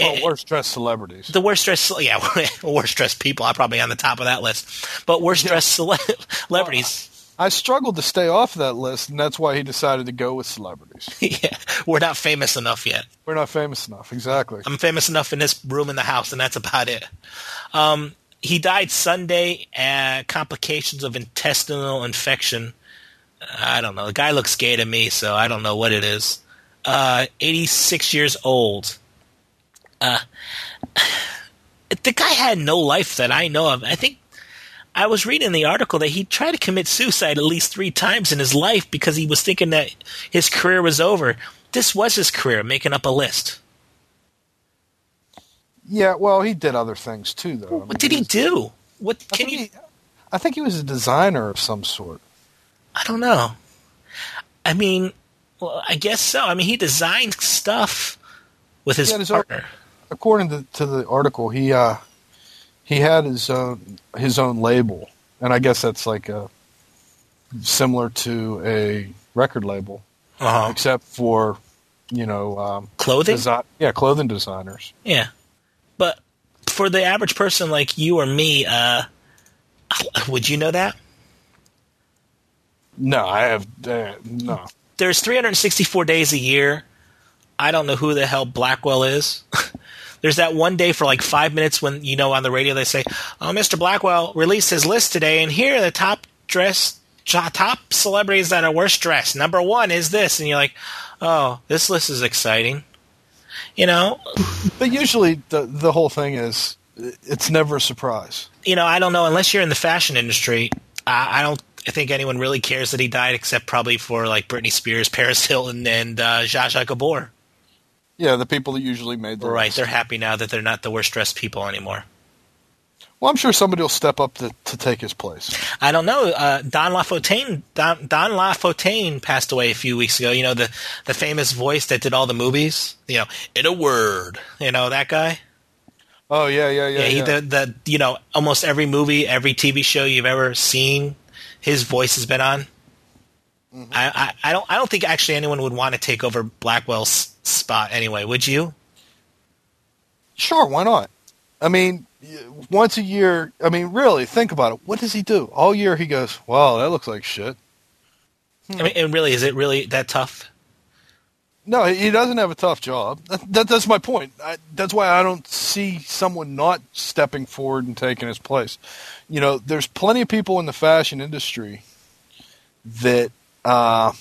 Oh, worst dressed celebrities. The worst dressed, yeah, worst dressed people. I'm probably on the top of that list, but worst dressed cele- celebrities. I struggled to stay off that list, and that's why he decided to go with celebrities. yeah, we're not famous enough yet. We're not famous enough, exactly. I'm famous enough in this room in the house, and that's about it. Um, he died Sunday at complications of intestinal infection. I don't know. The guy looks gay to me, so I don't know what it is. Uh, 86 years old. Uh, the guy had no life that I know of. I think I was reading the article that he tried to commit suicide at least three times in his life because he was thinking that his career was over. This was his career, making up a list. Yeah, well, he did other things too, though. I mean, What did he do? What I can think you? he- I think he was a designer of some sort. I don't know. I mean, well, I guess so. I mean, he designed stuff with his He his own- partner. According to, to the article, he uh, he had his own his own label, and I guess that's like a similar to a record label, Uh-huh. except for you know um, Clothing. desi- yeah, clothing designers. Yeah. But for the average person like you or me, uh, would you know that? No, I have uh, no. There's 364 days a year. I don't know who the hell Blackwell is. There's that one day for like five minutes when you know on the radio they say, "Oh, Mr. Blackwell released his list today, and here are the top dress top celebrities that are worst dressed. Number one is this," and you're like, "Oh, this list is exciting." You know, But usually the the whole thing is it's never a surprise. you know, I don't know unless you're in the fashion industry. I, I don't I think anyone really cares that he died, except probably for like Britney Spears, Paris Hilton, and uh, Zsa Zsa Gabor. Yeah, the people that usually made the Right, they're happy now that they're not the worst dressed people anymore. Well, I'm sure somebody will step up to, to take his place. I don't know. Uh, Don LaFontaine, Don, Don LaFontaine passed away a few weeks ago. You know the the famous voice that did all the movies. You know, in a word. You know that guy. Oh yeah, yeah, yeah. Yeah, he yeah. the the you know almost every movie, every TV show you've ever seen, his voice has been on. Mm-hmm. I, I I don't I don't think actually anyone would want to take over Blackwell's spot anyway. Would you? Sure, why not? I mean, once a year. I mean, really, think about it. What does he do all year? He goes, "Wow, that looks like shit." I mean, and really, is it really that tough? No, he doesn't have a tough job. That, that, that's my point. I, that's why I don't see someone not stepping forward and taking his place. You know, there's plenty of people in the fashion industry that uh,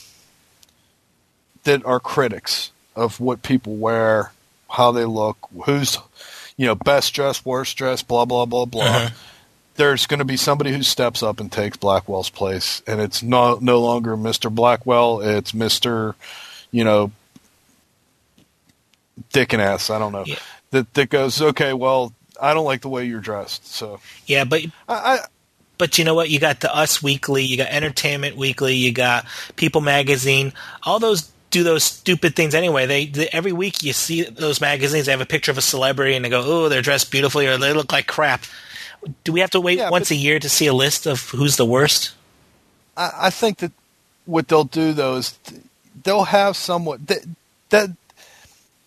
that are critics of what people wear, how they look, who's you know best dressed, worst dressed, blah blah blah blah. Uh-huh. There's going to be somebody who steps up and takes Blackwell's place, and it's no no longer Mr. Blackwell. It's Mr. You know dick and ass. I don't know. Yeah. That that goes okay. Well, I don't like the way you're dressed, so Yeah, but I, I But you know what? You got the Us Weekly, you got Entertainment Weekly, you got People Magazine. All those do those stupid things anyway. They, they every week you see those magazines. They have a picture of a celebrity and they go, "Oh, they're dressed beautifully," or "They look like crap." Do we have to wait Yeah, once but- a year to see a list of who's the worst? I, I think that what they'll do though is they'll have somewhat that that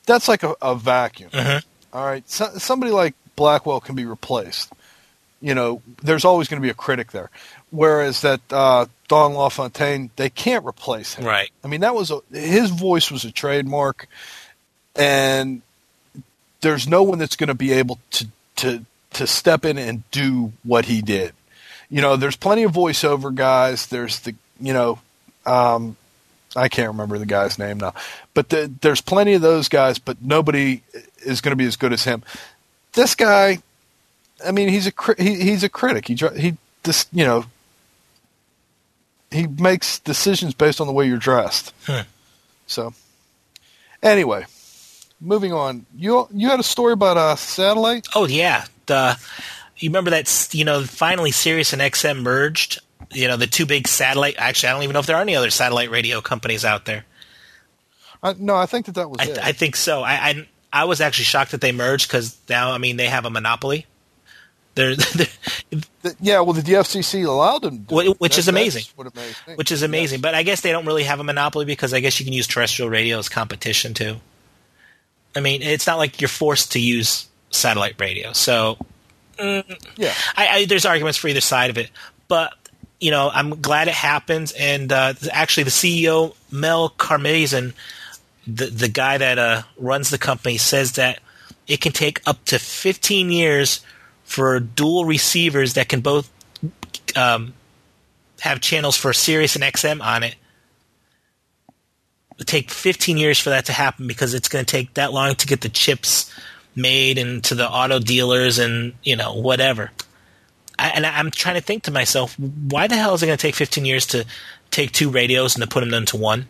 that's like a, a vacuum. Mhm. All right, so, somebody like Blackwell can be replaced. You know, there's always going to be a critic there. Whereas that uh, Don LaFontaine, they can't replace him. Right. I mean, that was a, his voice was a trademark, and there's no one that's going to be able to to to step in and do what he did. You know, there's plenty of voiceover guys. There's the you know, um, I can't remember the guy's name now, but the, there's plenty of those guys. But nobody is going to be as good as him. This guy, I mean, he's a he, he's a critic. He he this you know he makes decisions based on the way you're dressed. Hmm. So, anyway, moving on. You you had a story about a satellite. Oh yeah, the you remember that you know finally Sirius and XM merged. You know the two big satellite. Actually, I don't even know if there are any other satellite radio companies out there. I, no, I think that that was I, it. I think so. I, I I was actually shocked that they merged because now I mean they have a monopoly. They're, they're yeah, well, the FCC allowed them, which is amazing. that's What it makes me. which is amazing. Yes. But I guess they don't really have a monopoly because I guess you can use terrestrial radio as competition too. I mean, it's not like you're forced to use satellite radio. So yeah, I, I, there's arguments for either side of it, but you know, I'm glad it happens. And uh, actually, the CEO Mel Karmazin, the the guy that uh, runs the company, says that it can take up to 15 years for dual receivers that can both um, have channels for Sirius and XM on it. It take 15 years for that to happen because it's going to take that long to get the chips made and to the auto dealers and you know whatever. I, and I'm trying to think to myself, why the hell is it going to take 15 years to take two radios and to put them into one?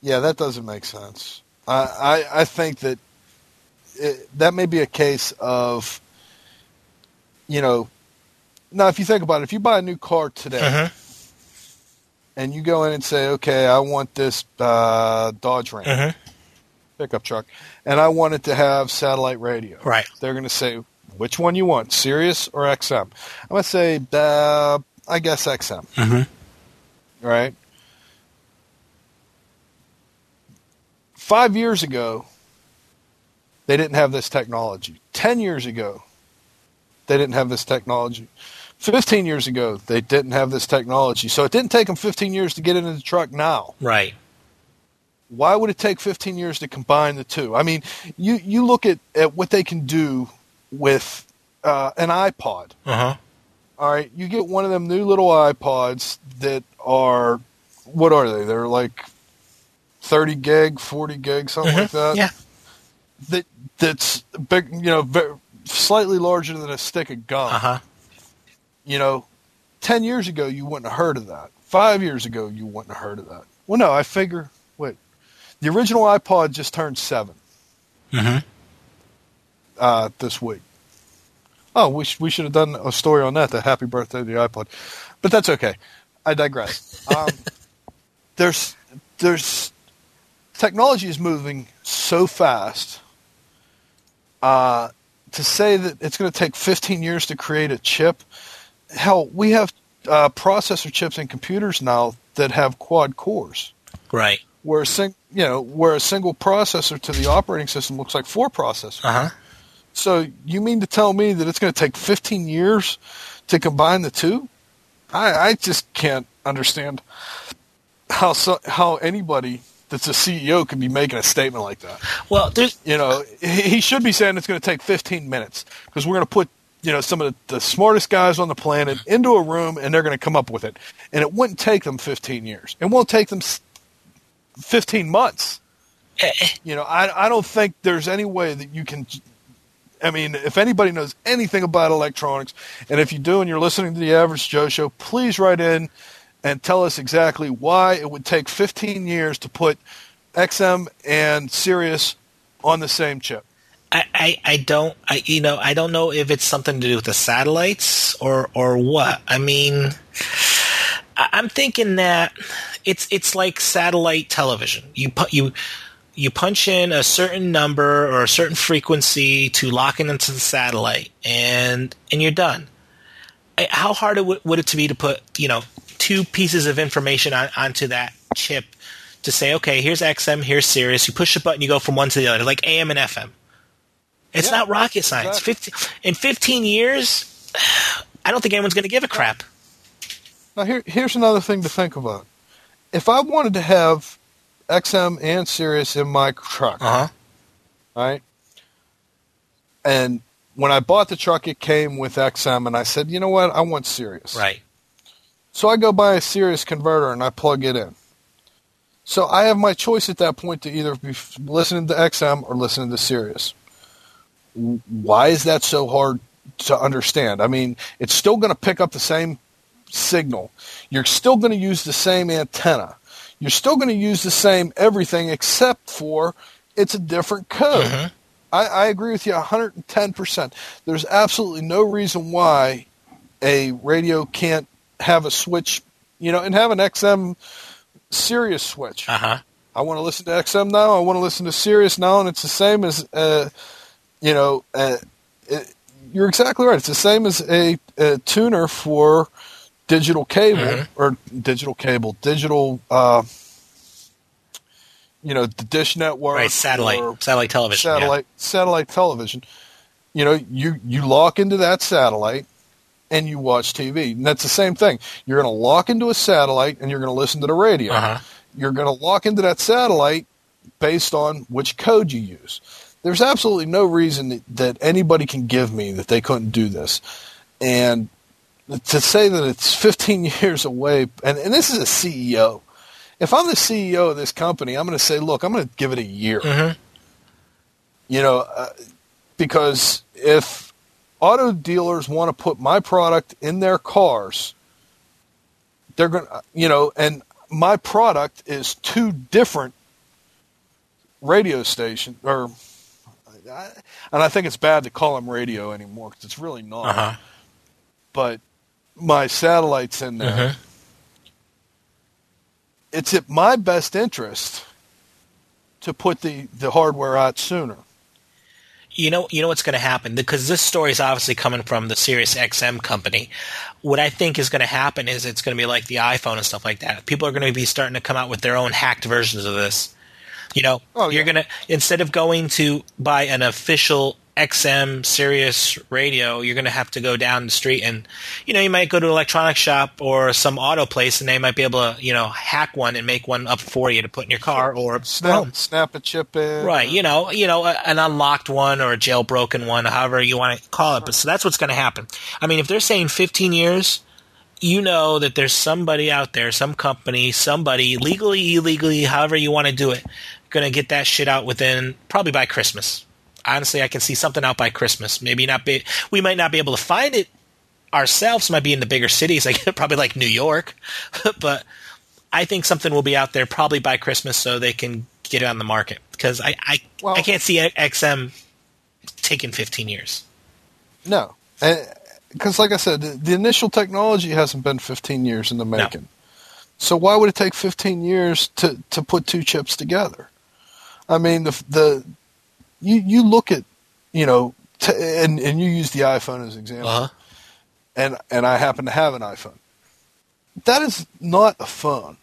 yeah, that doesn't make sense. I I, I think that it, that may be a case of, you know, now if you think about it, if you buy a new car today. Uh-huh. and you go in and say, okay, I want this uh, Dodge Ram Uh-huh. pickup truck, and I want it to have satellite radio. Right. They're going to say, which one you want, Sirius or XM? I'm going to say, uh, I guess XM. Mhm. Right. Five years ago, they didn't have this technology. 10 years ago, they didn't have this technology. 15 years ago, they didn't have this technology. So it didn't take them 15 years to get into the truck now. Right. Why would it take 15 years to combine the two? I mean, you, you look at, at what they can do with uh, an iPod. Uh huh. All right, you get one of them new little iPods that are, what are they? They're like 30 gig, 40 gig, something like that. Mm-hmm. Yeah. That that's big, you know, very, slightly larger than a stick of gum. Uh huh. You know, 10 years ago you wouldn't have heard of that. 5 years ago you wouldn't have heard of that. Well, no, I figure wait. The original iPod just turned 7 Mm-hmm. uh, this week. Oh, we, sh- we should have done a story on that. The happy birthday to the iPod, but that's okay. I digress. Um, there's there's technology is moving so fast. Uh, to say that it's going to take 15 years to create a chip, hell, we have uh, processor chips in computers now that have quad cores Right. where a sing, you know, where a single processor to the operating system looks like four processors. Uh huh. So you mean to tell me that it's going to take 15 years to combine the two? I, I just can't understand how so, how anybody that's the CEO could be making a statement like that. Well, there's You know, he he should be saying it's going to take 15 minutes because we're going to put you know some of the, the smartest guys on the planet into a room and they're going to come up with it, and it wouldn't take them 15 years. It won't take them 15 months. eh, eh, You know, I I don't think there's any way that you can. I mean, if anybody knows anything about electronics, and if you do and you're listening to the Average Joe Show, please write in and tell us exactly why it would take 15 years to put XM and Sirius on the same chip. I, I, I don't I you know I don't know if it's something to do with the satellites or or what. I mean, I'm thinking that it's it's like satellite television. You put you you punch in a certain number or a certain frequency to lock in into the satellite, and and you're done. How hard would, would it to be to put you know two pieces of information on, onto that chip to say, okay, here's XM, here's Sirius. You push a button, you go from one to the other, like AM and FM. It's Yeah, not rocket science. exactly. 15, in 15 years, I don't think anyone's going to give a crap. Now, here, here's another thing to think about. If I wanted to have XM and Sirius in my truck, Uh huh. right? And when I bought the truck, it came with XM, and I said, you know what? I want Sirius. Right. So I go buy a Sirius converter and I plug it in. So I have my choice at that point to either be listening to XM or listening to Sirius. Why is that so hard to understand? I mean, it's still going to pick up the same signal. You're still going to use the same antenna. You're still going to use the same everything except for it's a different code. Mhm. I, I agree with you 110%. There's absolutely no reason why a radio can't have a switch, you know, and have an XM Sirius switch. Uh huh. I want to listen to XM now. I want to listen to Sirius now, and it's the same as, uh, you know, uh, it, you're exactly right. It's the same as a, a tuner for digital cable Mhm. or digital cable, digital, uh, you know, the Dish Network, Right. Satellite. satellite television. yeah. satellite satellite television. You know, you you lock into that satellite and you watch TV. And that's the same thing. You're going to lock into a satellite and you're going to listen to the radio. Uh-huh. You're going to lock into that satellite based on which code you use. There's absolutely no reason that, that anybody can give me that they couldn't do this. And to say that it's 15 years away, and, and this is a CEO. If I'm the CEO of this company, I'm going to say, look, I'm going to give it a year Mhm. you know, uh, because if auto dealers want to put my product in their cars, they're going to, you know, and my product is two different radio station or and I think it's bad to call them radio anymore because it's really not. Uh huh. But my satellite's in there. Mhm. It's at my best interest to put the, the hardware out sooner. You know, you know what's going to happen because this story is obviously coming from the Sirius XM company. What I think is going to happen is it's going to be like the iPhone and stuff like that. People are going to be starting to come out with their own hacked versions of this. You know, Oh, you're yeah. gonna instead of going to buy an official XM Sirius radio, you're gonna have to go down the street and, you know, you might go to an electronic shop or some auto place, and they might be able to, you know, hack one and make one up for you to put in your car or Snap, snap a chip in. Right, you know, you know, an unlocked one or a jailbroken one, however you want to call it. But so that's what's going to happen. I mean, if they're saying 15 years, you know that there's somebody out there, some company, somebody legally, illegally, however you want to do it, going to get that shit out within probably by Christmas. Honestly, I can see something out by Christmas. Maybe not be. We might not be able to find it ourselves. Might be in the bigger cities, like probably like New York, but I think something will be out there probably by Christmas, so they can get it on the market. Because I I, Well- I can't see XM taking 15 years. No, uh, because like I said, the, the initial technology hasn't been 15 years in the making. So why would it take 15 years to to put two chips together? I mean, the the you you look at you know, t- and and you use the iPhone as an example, Uh huh. and and I happen to have an iPhone. That is not a phone.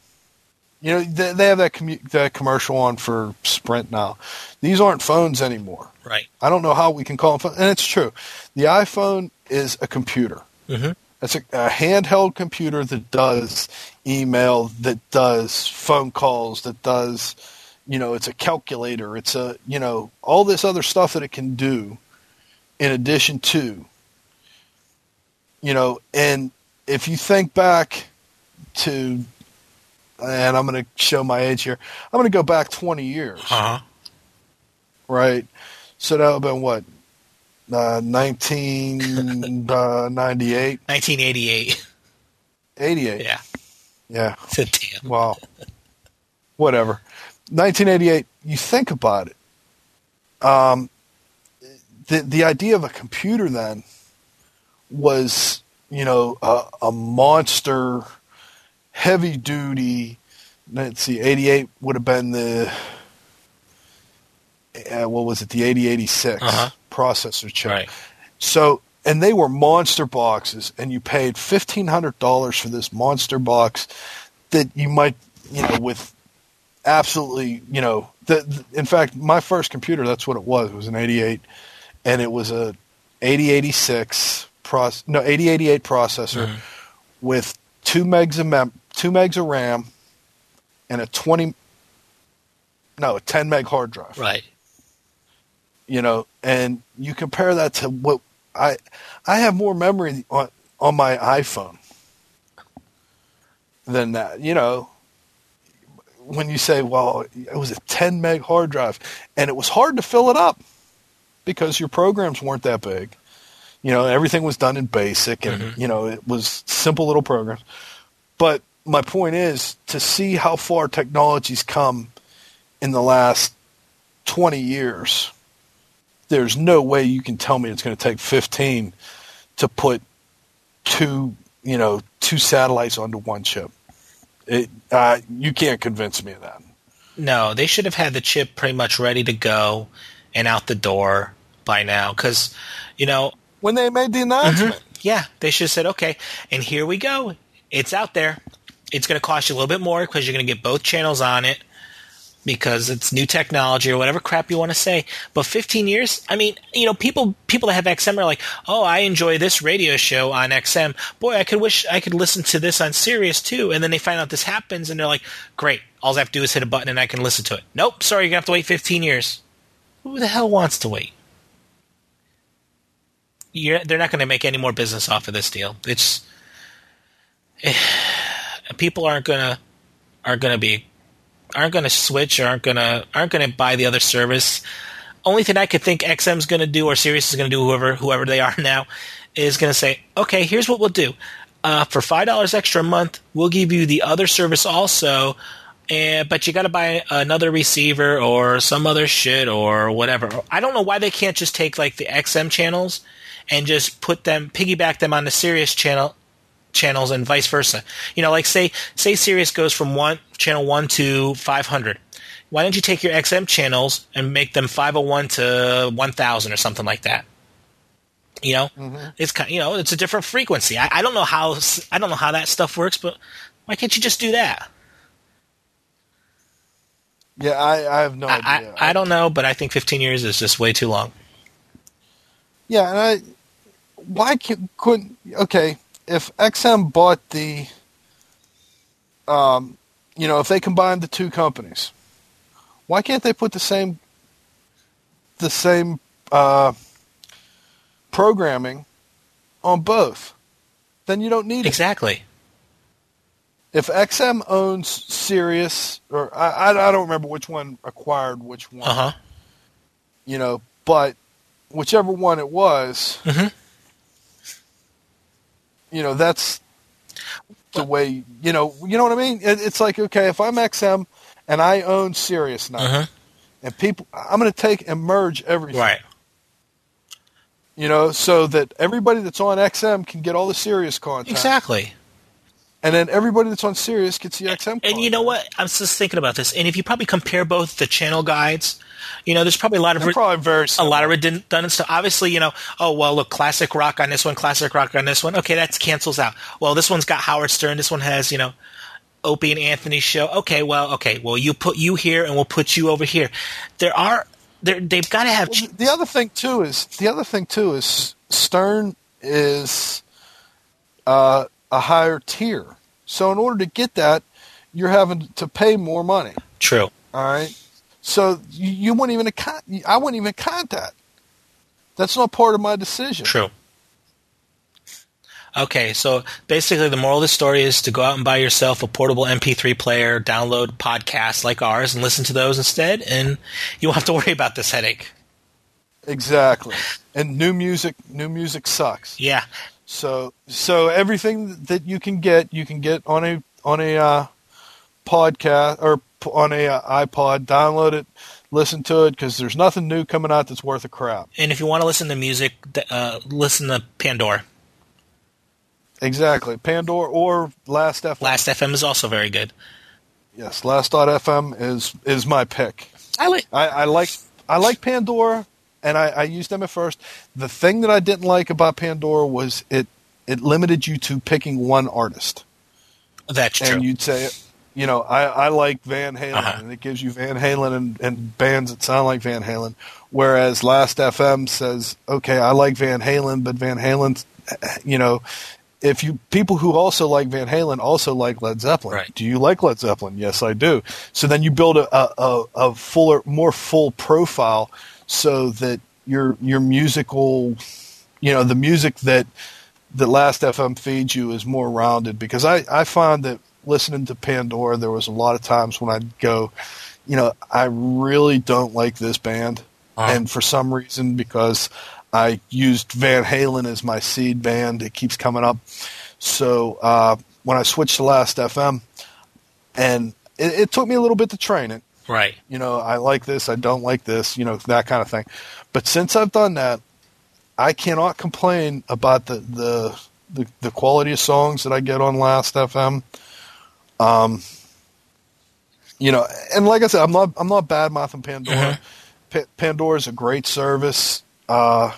You know, they, they have that commu- that commercial on for Sprint now. These aren't phones anymore. Right. I don't know how we can call them, phone- and it's true. The iPhone is a computer. Mm-hmm. It's a, a handheld computer that does email, that does phone calls, that does, you know, it's a calculator. It's a, you know, all this other stuff that it can do in addition to, you know, and if you think back to, and I'm going to show my age here, I'm going to go back 20 years Uh huh. right? So that would have been what, uh, 1998, 1988. 88. yeah. Yeah. Damn. Wow. Whatever. 1988. You think about it. Um, the the idea of a computer then was, you know, a, a monster, heavy duty. Let's see, 88 would have been the. Uh, what was it? The 8086 Uh-huh. processor chip. Right. So, and they were monster boxes, and you paid fifteen hundred dollars for this monster box that you might, you know, with absolutely, you know, the, in fact, my first computer, that's what it was. It was an eighty-eight, and it was a eighty eighty-six proce- no eighty eighty-eight processor Mhm. with two megs of mem- two megs of RAM and a twenty, no, a ten meg hard drive Right. you know, and you compare that to what I I have more memory on on my iPhone than that. You know, when you say, "Well, it was a 10 meg hard drive," and it was hard to fill it up because your programs weren't that big. You know, everything was done in BASIC, and Mhm. you know it was simple little programs. But my point is to see how far technology's come in the last 20 years there's no way you can tell me it's going to take 15 to put two, you know, two satellites onto one chip. It, uh, you can't convince me of that. No, they should have had the chip pretty much ready to go and out the door by now. Because, you know, When they made the announcement, yeah, they should have said, okay, and here we go. It's out there. It's going to cost you a little bit more because you're going to get both channels on it because it's new technology or whatever crap you want to say. But 15 years, I mean, you know, people people that have XM are like, oh, I enjoy this radio show on XM. Boy, I could wish I could listen to this on Sirius too. And then they find out this happens and they're like, great, all I have to do is hit a button and I can listen to it. Nope, sorry, you're going to have to wait 15 years. Who the hell wants to wait? You're, they're not going to make any more business off of this deal. It's people aren't gonna aren't gonna be aren't gonna switch or aren't gonna aren't gonna buy the other service. Only thing I could think XM's gonna do or Sirius is gonna do whoever whoever they are now is gonna say, okay, here's what we'll do. Uh, for five dollars extra a month, we'll give you the other service also, and but you got to buy another receiver or some other shit or whatever. I don't know why they can't just take like the XM channels and just put them piggyback them on the Sirius channel channels and vice versa. You know, like say say Sirius goes from one channel one to five hundred. Why don't you take your XM channels and make them five hundred one to one thousand or something like that? You know, mm-hmm. it's kind. You know, it's a different frequency. I, I don't know how I don't know how that stuff works, but why can't you just do that? Yeah, I, I have no I, idea. I, I don't know, but I think 15 years is just way too long. Yeah, and I why can, couldn't okay if XM bought the um you know if they combined the two companies, why can't they put the same the same uh, programming on both? Then you don't need it. Exactly. If XM owns Sirius, or I, I I don't remember which one acquired which one, Uh huh. you know, but whichever one it was, Mhm. You know, that's the way, you know, you know what I mean? It, it's like, okay, if I'm XM and I own Sirius now, Uh-huh. and people, I'm going to take and merge everything, Right. you know, so that everybody that's on XM can get all the Sirius content, Exactly. And then everybody that's on Sirius gets the XM. And you know what? I'm just thinking about this. And if you probably compare both the channel guides, you know, there's probably a lot of probably very a lot of redundant stuff. Obviously, you know, oh well, look, classic rock on this one, classic rock on this one. Okay, that cancels out. Well, this one's got Howard Stern. This one has, you know, Opie and Anthony show. Okay, well, okay, well, you put you here, and we'll put you over here. There are there they've got to have. Well, the other thing too is the other thing too is Stern is uh, a higher tier. So in order to get that, you're having to pay more money. True. All right. So you, you wouldn't even account. I wouldn't even count that. That's not part of my decision. True. Okay, so basically, the moral of the story is to go out and buy yourself a portable MP3 player, download podcasts like ours, and listen to those instead, and you won't have to worry about this headache. Exactly. And new music, new music sucks. Yeah, So so everything that you can get, you can get on a on a uh, podcast or on a uh, iPod. Download it, listen to it because there's nothing new coming out that's worth a crap. and if you want to listen to music, uh, listen to Pandora. Exactly. Pandora or Last FM. Last FM is also very good. yes, Last.fm is is my pick. I like. I, I like I like Pandora, and I, I used them at first. The thing that I didn't like about Pandora was it it limited you to picking one artist, That's true. and you'd say, you know, I, I like Van Halen, Uh-huh. and it gives you Van Halen and, and bands that sound like Van Halen. Whereas Last FM says, okay, I like Van Halen, but Van Halen, you know. If you people who also like Van Halen also like Led Zeppelin, Right. do you like Led Zeppelin? Yes, I do. So then you build a, a, a, a fuller, more full profile, so that your your musical, you know, the music that that Last FM feeds you is more rounded. Because I I find that listening to Pandora, there was a lot of times when I'd go, you know, I really don't like this band, Uh-huh. and for some reason because I used Van Halen as my seed band, it keeps coming up. So uh, when I switched to Last FM, and it, it took me a little bit to train it. Right. You know, I like this, I don't like this, you know, that kind of thing. But since I've done that, I cannot complain about the the the, the quality of songs that I get on Last FM. Um, you know, and like I said, I'm not I'm not bad mouthing Pandora. Pa- Pandora is a great service, uh,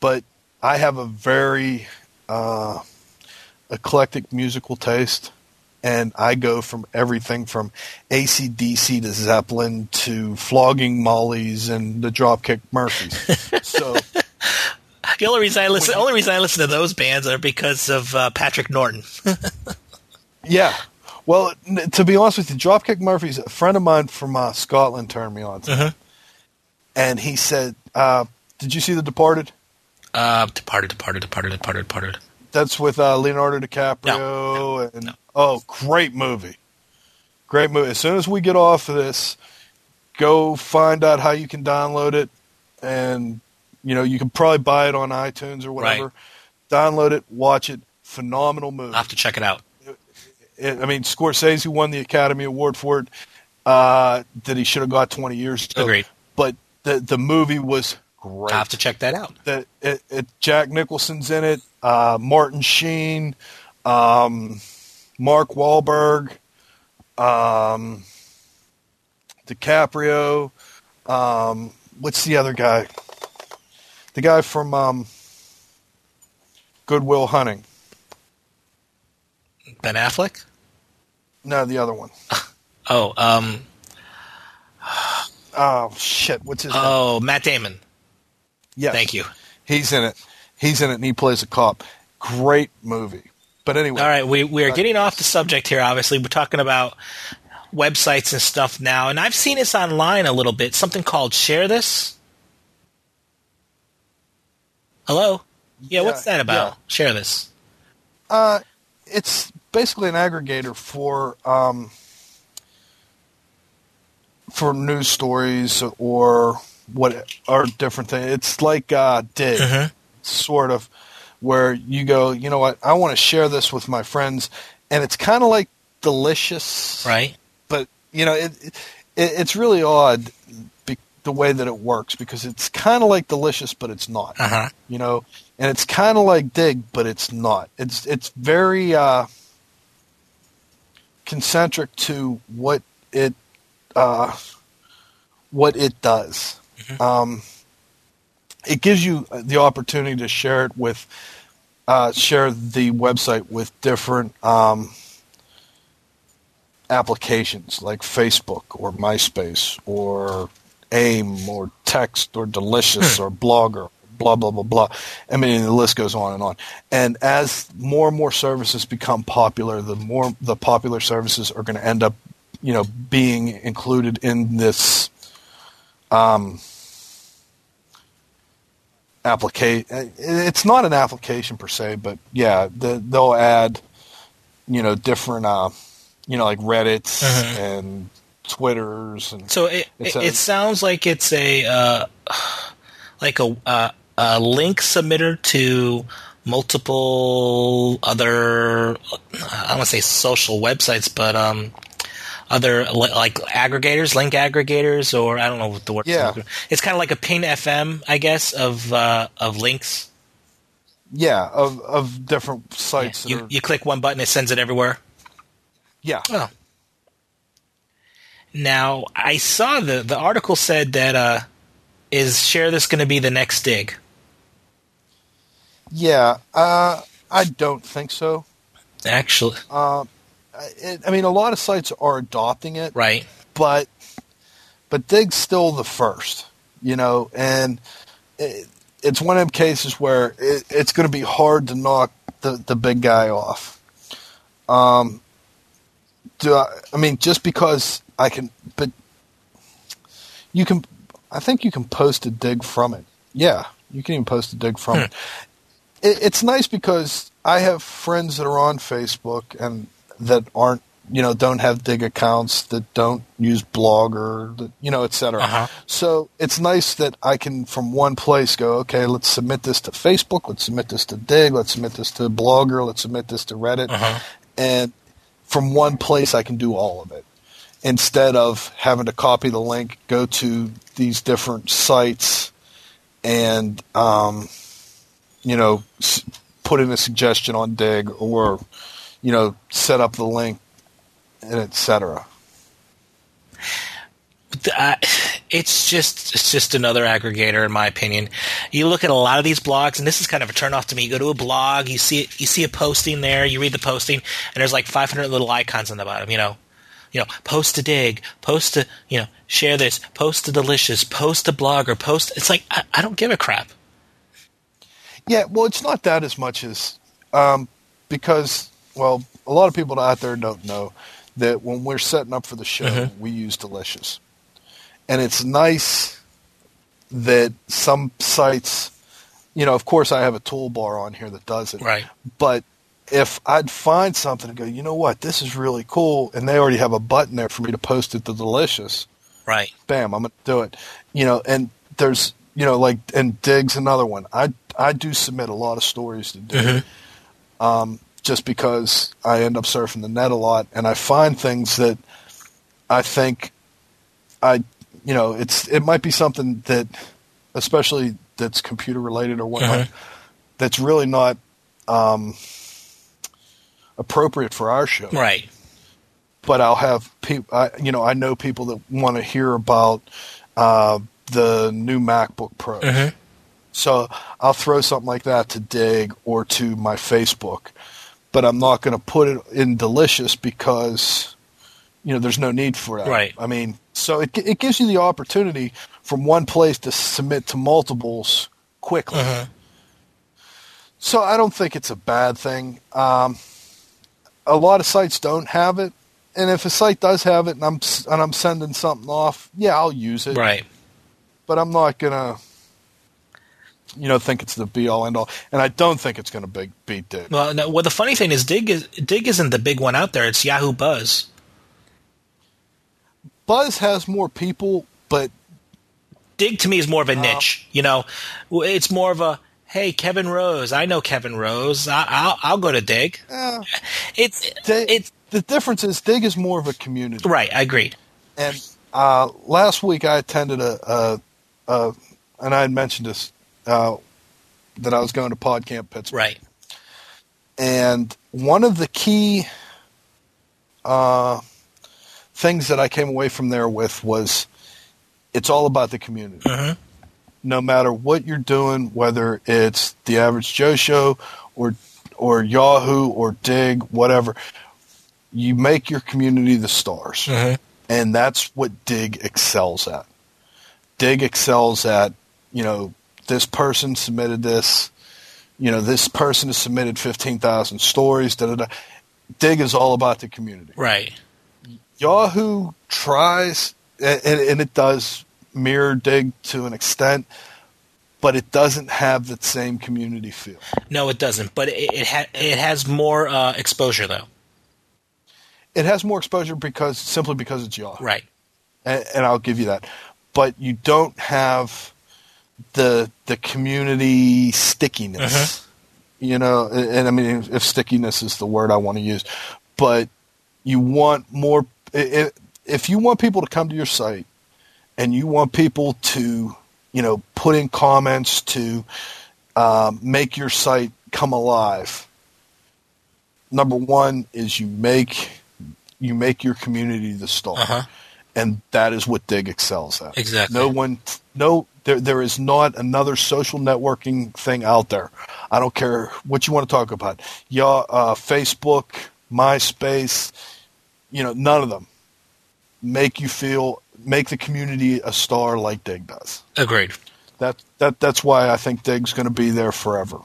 but I have a very uh, eclectic musical taste, and I go from everything from ACDC to Zeppelin to flogging Mollies and the Dropkick Murphys. so The only reason I listen, only reason I listen to those bands are because of uh, Patrick Norton. yeah. Well, n- to be honest with you, Dropkick Murphys, a friend of mine from uh, Scotland turned me on to, Mhm. and he said, uh, "Did you see The Departed?" Uh, departed, departed, departed, departed, departed. That's with uh, Leonardo DiCaprio. and oh, great movie, great movie. As soon as we get off of this, go find out how you can download it, and you know you can probably buy it on iTunes or whatever. Right. Download it, watch it. Phenomenal movie. I'll have to check it out. it, I mean, Scorsese won the Academy Award for it uh, that he should have got 20 years ago. Agreed. But the the movie was great. I'll have to check that out. The, it, it, Jack Nicholson's in it. Uh, Martin Sheen, um, Mark Wahlberg, um, DiCaprio. Um, what's the other guy? The guy from um, Good Will Hunting. Ben Affleck. No, the other one. Oh, um, oh shit, what's his name? Oh, Matt Damon. Yes. Thank you. He's in it. He's in it, and he plays a cop. Great movie. But anyway, All right, we we are getting off the subject here. Obviously, we're talking about websites and stuff now, and I've seen this online a little bit. Something called Share This. Hello. Yeah, Yeah, what's that about? yeah. Share This. Uh, it's basically an aggregator for um, for news stories or what are different things. It's like uh, Digg, Mhm. sort of, where you go, you know what, I want to share this with my friends, and it's kind of like delicious, Right. but you know, it, it it's really odd be, the way that it works because it's kind of like delicious, but it's not Uh huh. you know and it's kind of like Digg but it's not it's it's very uh concentric to what it uh what it does um it gives you the opportunity to share it with uh share the website with different um applications like Facebook or MySpace or AIM or Text or Delicious or Blogger, blah blah blah blah. I mean, the list goes on and on. And as more and more services become popular, the more the popular services are going to end up, you know, being included in this um, application. It's not an application per se, but yeah, the, they'll add, you know, different, uh, you know, like Reddits Mhm. and Twitters and So it it, it sounds like it's a uh, like a, uh, a link submitter to multiple other I don't want to say social websites, but um, other like aggregators, link aggregators, or I don't know what the word. Yeah. it's kind of like a Ping.fm, I guess, of uh, of links. yeah, of of different sites. that You are, you click one button, it sends it everywhere. yeah, Oh. Now I saw the the article said that uh, is share this going to be the next Digg? yeah. Uh, I don't think so. Actually, Uh, it, I mean, a lot of sites are adopting it, right? but but Digg's still the first, you know, and it, it's one of them cases where it, it's going to be hard to knock the the big guy off. Um, do I, I mean just because I can, but you can. I think you can post a Digg from it. Yeah, you can even post a Digg from it. it. It's nice because I have friends that are on Facebook and that aren't, you know, don't have Digg accounts, that don't use Blogger, that, you know, et cetera. Uh-huh. So it's nice that I can from one place go, okay, let's submit this to Facebook, let's submit this to Digg, let's submit this to Blogger, let's submit this to Reddit, Uh-huh. and from one place I can do all of it instead of having to copy the link, go to these different sites, and um, you know, put in a suggestion on Digg or you know, set up the link, and etc. I- it's just it's just another aggregator in my opinion. You look at a lot of these blogs, and this is kind of a turnoff to me. You go to a blog, you see it, you see a posting there, you read the posting, and there's like 500 little icons on the bottom. You know, you know, post to Digg, post to you know, share this, post to delicious, post to blogger, post. It's like I, I don't give a crap. Yeah, well, it's not that as much as um, because well, a lot of people out there don't know that when we're setting up for the show, Mhm. we use Delicious, and it's nice that some sites, you know, of course, I have a toolbar on here that does it, Right. but if I'd find something and go, you know what, this is really cool, and they already have a button there for me to post it to Delicious, Right. bam, I'm gonna do it. You know, and there's you know like and Digg's another one. I I do submit a lot of stories to Digg, Mhm. um, just because I end up surfing the net a lot, and I find things that I think I you know it's it might be something that especially that's computer related or whatnot Mhm. that's really not um, appropriate for our show Right. but I'll have people. I, you know, I know people that want to hear about uh, the new MacBook Pro. Mhm. So I'll throw something like that to Digg or to my Facebook, but I'm not going to put it in Delicious because you know there's no need for that. Right. I mean, So it it gives you the opportunity from one place to submit to multiples quickly. Mhm. So I don't think it's a bad thing. Um, a lot of sites don't have it, and if a site does have it, and I'm and I'm sending something off, yeah, I'll use it. Right. But I'm not gonna, you know, think it's the be all end all, and I don't think it's gonna be, beat Digg. Well, no, well, the funny thing is, Digg is Digg isn't the big one out there. It's Yahoo Buzz. Buzz has more people, but Digg to me is more Uh, of a niche. You know, it's more of a hey, Kevin Rose. I know Kevin Rose. I, I'll I'll go to Digg. eh, It's Digg- it's the difference is Digg is more of a community. right. I agree. And uh, last week I attended a, a, a and I had mentioned this uh, that I was going to PodCamp Pittsburgh. Right. And one of the key uh, things that I came away from there with was it's all about the community. Mhm. No matter what you're doing, whether it's the Average Joe Show or or Yahoo or Digg, whatever, you make your community the stars, Mhm. and that's what Digg excels at. Digg excels at you know this person submitted this you know, this person has submitted 15,000 stories, da da da. Digg is all about the community. Right. Yahoo tries, and, and it does mirror Digg to an extent, but it doesn't have that same community feel. No, it doesn't. But it it, ha- it has more uh, exposure though. It has more exposure because simply because it's Yahoo, Right. and, and I'll give you that. But you don't have the the community stickiness. You know, and, I mean, if stickiness is the word I want to use, but you want more. if you want people to come to your site, and you want people to, you know, put in comments to um, make your site come alive. Number one is you make you make your community the star Uh huh. and that is what Digg excels at. Exactly. No one, no, there, there is not another social networking thing out there. I don't care what you want to talk about. Yeah, uh, Facebook, MySpace, you know, none of them make you feel, make the community a star like Digg does. Agreed. That that that's why I think Digg's going to be there forever.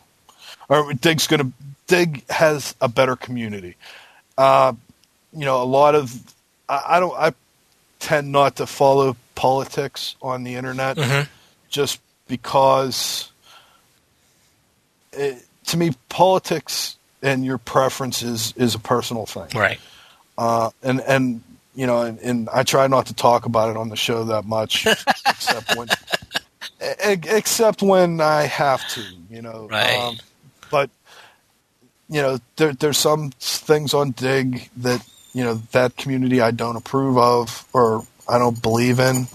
Or Digg's going to Digg has a better community. Uh, you know, a lot of I, I don't I tend not to follow politics on the internet Mhm. just because it, to me politics and your preferences is a personal thing Right. uh, and and you know, and, and I try not to talk about it on the show that much, except when, e- except when I have to, you know. Um, Right. but you know, there, there's some things on Digg that you know that community I don't approve of or I don't believe in.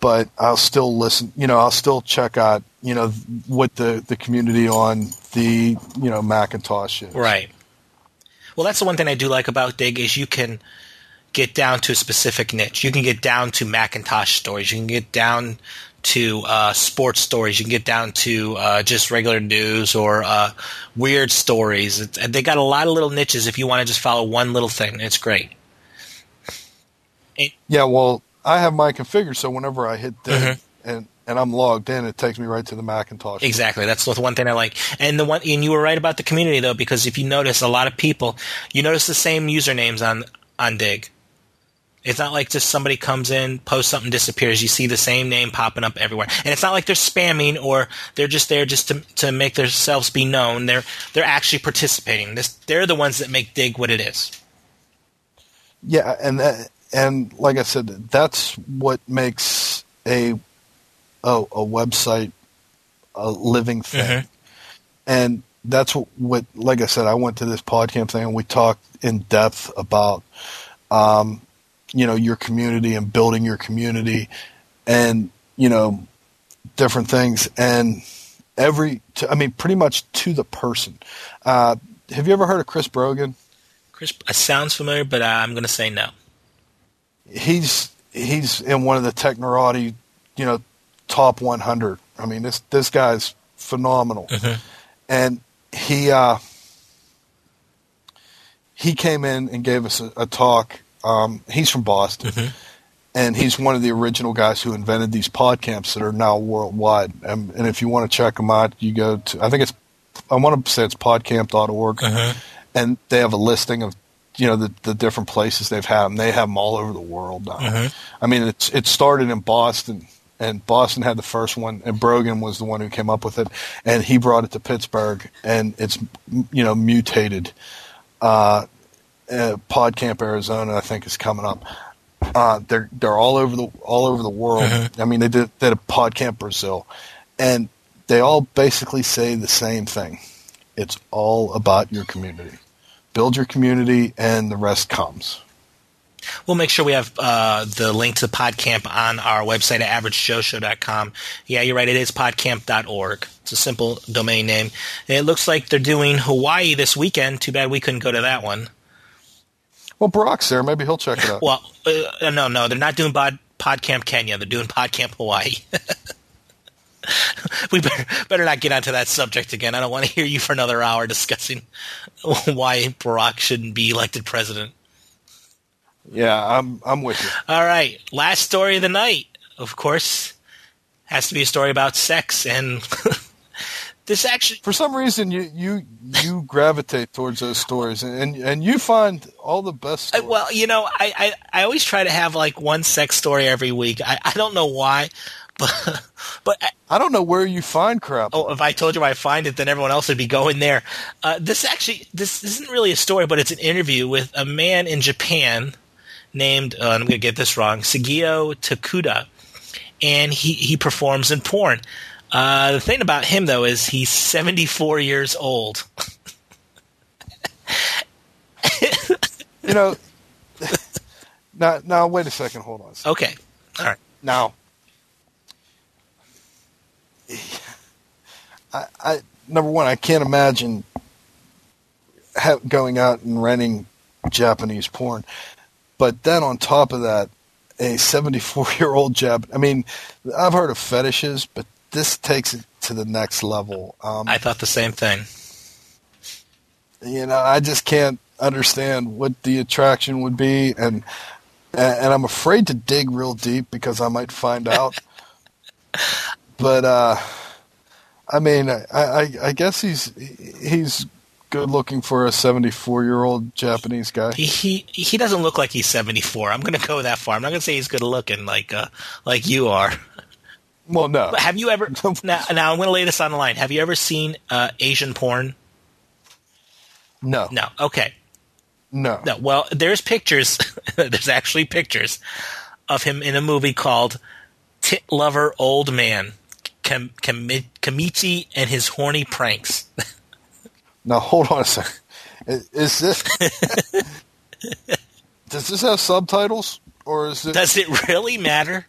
But I'll still listen. You know, I'll still check out. You know what the the community on the you know Macintosh is. Right. Well, that's the one thing I do like about Digg is you can get down to a specific niche. You can get down to Macintosh stories. You can get down to uh, sports stories. You can get down to uh, just regular news or uh, weird stories. It's, they got a lot of little niches if you want to just follow one little thing. It's great. Yeah, well, I have mine configured so whenever I hit Digg Mhm. and and I'm logged in, it takes me right to the Macintosh. Exactly. That's the one thing I like. And the one, and you were right about the community though, because if you notice, a lot of people, you notice the same usernames on on Digg. It's not like just somebody comes in, posts something, disappears. You see the same name popping up everywhere, and it's not like they're spamming or they're just there just to to make themselves be known. They're they're actually participating. This they're the ones that make Digg what it is. Yeah, and that, and like I said, that's what makes a a, a website a living thing. Mhm. And that's what, what, like I said, I went to this podcast thing and we talked in depth about, um, you know, your community and building your community and, you know, different things. And every, to, I mean, pretty much to the person. Uh, have you ever heard of Chris Brogan? Chris, it sounds familiar, but uh, I'm going to say no. He's he's in one of the Technorati, you know, top 100. I mean, this this guy's phenomenal, Mhm. and he uh, he came in and gave us a, a talk Um, he's from Boston, and he's one of the original guys who invented these pod camps that are now worldwide. And, and if you want to check them out, you go to I think it's I want to say it's podcamp.org, and they have a listing of you know the, the different places they've had them. They have them all over the world now. I mean, it's it started in Boston. And Boston had the first one, and Brogan was the one who came up with it, and he brought it to Pittsburgh, and it's you know mutated. Uh, uh, PodCamp Arizona, I think, is coming up. Uh, they're they're all over the all over the world. I mean, they did they did a PodCamp Brazil, and they all basically say the same thing. It's all about your community. Build your community, and the rest comes. We'll make sure we have uh, the link to PodCamp on our website at averagejoeshow.com. Yeah, you're right. It is podcamp.org. It's a simple domain name. And it looks like they're doing Hawaii this weekend. Too bad we couldn't go to that one. Well, Brock's there. Maybe he'll check it out. Well, uh, no, no, they're not doing pod, PodCamp Kenya. They're doing PodCamp Hawaii. we better, better not get onto that subject again. I don't want to hear you for another hour discussing why Barack shouldn't be elected president. yeah, I'm I'm with you. All right, last story of the night, of course, has to be a story about sex, and this actually For some reason, you you you gravitate towards those stories, and and you find all the best. I, well, you know, I, I, I always try to have like one sex story every week. I, I don't know why, but but I, don't know where you find crap. oh, if I told you where I find it, then everyone else would be going there. Uh, this actually this isn't really a story, but it's an interview with a man in Japan named uh, I'm going to get this wrong, Sugio Takuda, and he he performs in porn. Uh, the thing about him though is he's 74 years old. You know. now, now, wait a second. Hold on. Okay, all right. Now, I, I number one, I can't imagine ha- going out and renting Japanese porn. But then on top of that, a 74 year old Jap. I mean, I've heard of fetishes, but this takes it to the next level. Um, I thought the same thing. you know, I just can't understand what the attraction would be, and and I'm afraid to dig real deep because I might find out. but uh, I mean, I, I, I guess he's he's good looking for a 74 year old Japanese guy. He, he he doesn't look like he's 74. I'm going to go that far. I'm not going to say he's good looking like uh, like you are. Well, no, But have you ever now? Now I'm going to lay this on the line. Have you ever seen uh, Asian porn? no, No. Okay. no, No. Well, there's pictures. there's actually pictures of him in a movie called Tit Lover Old Man. Kam, Kam, Kamichi and his horny pranks. Now hold on a second. Is, is this? does this have subtitles, or is it? Does it really matter?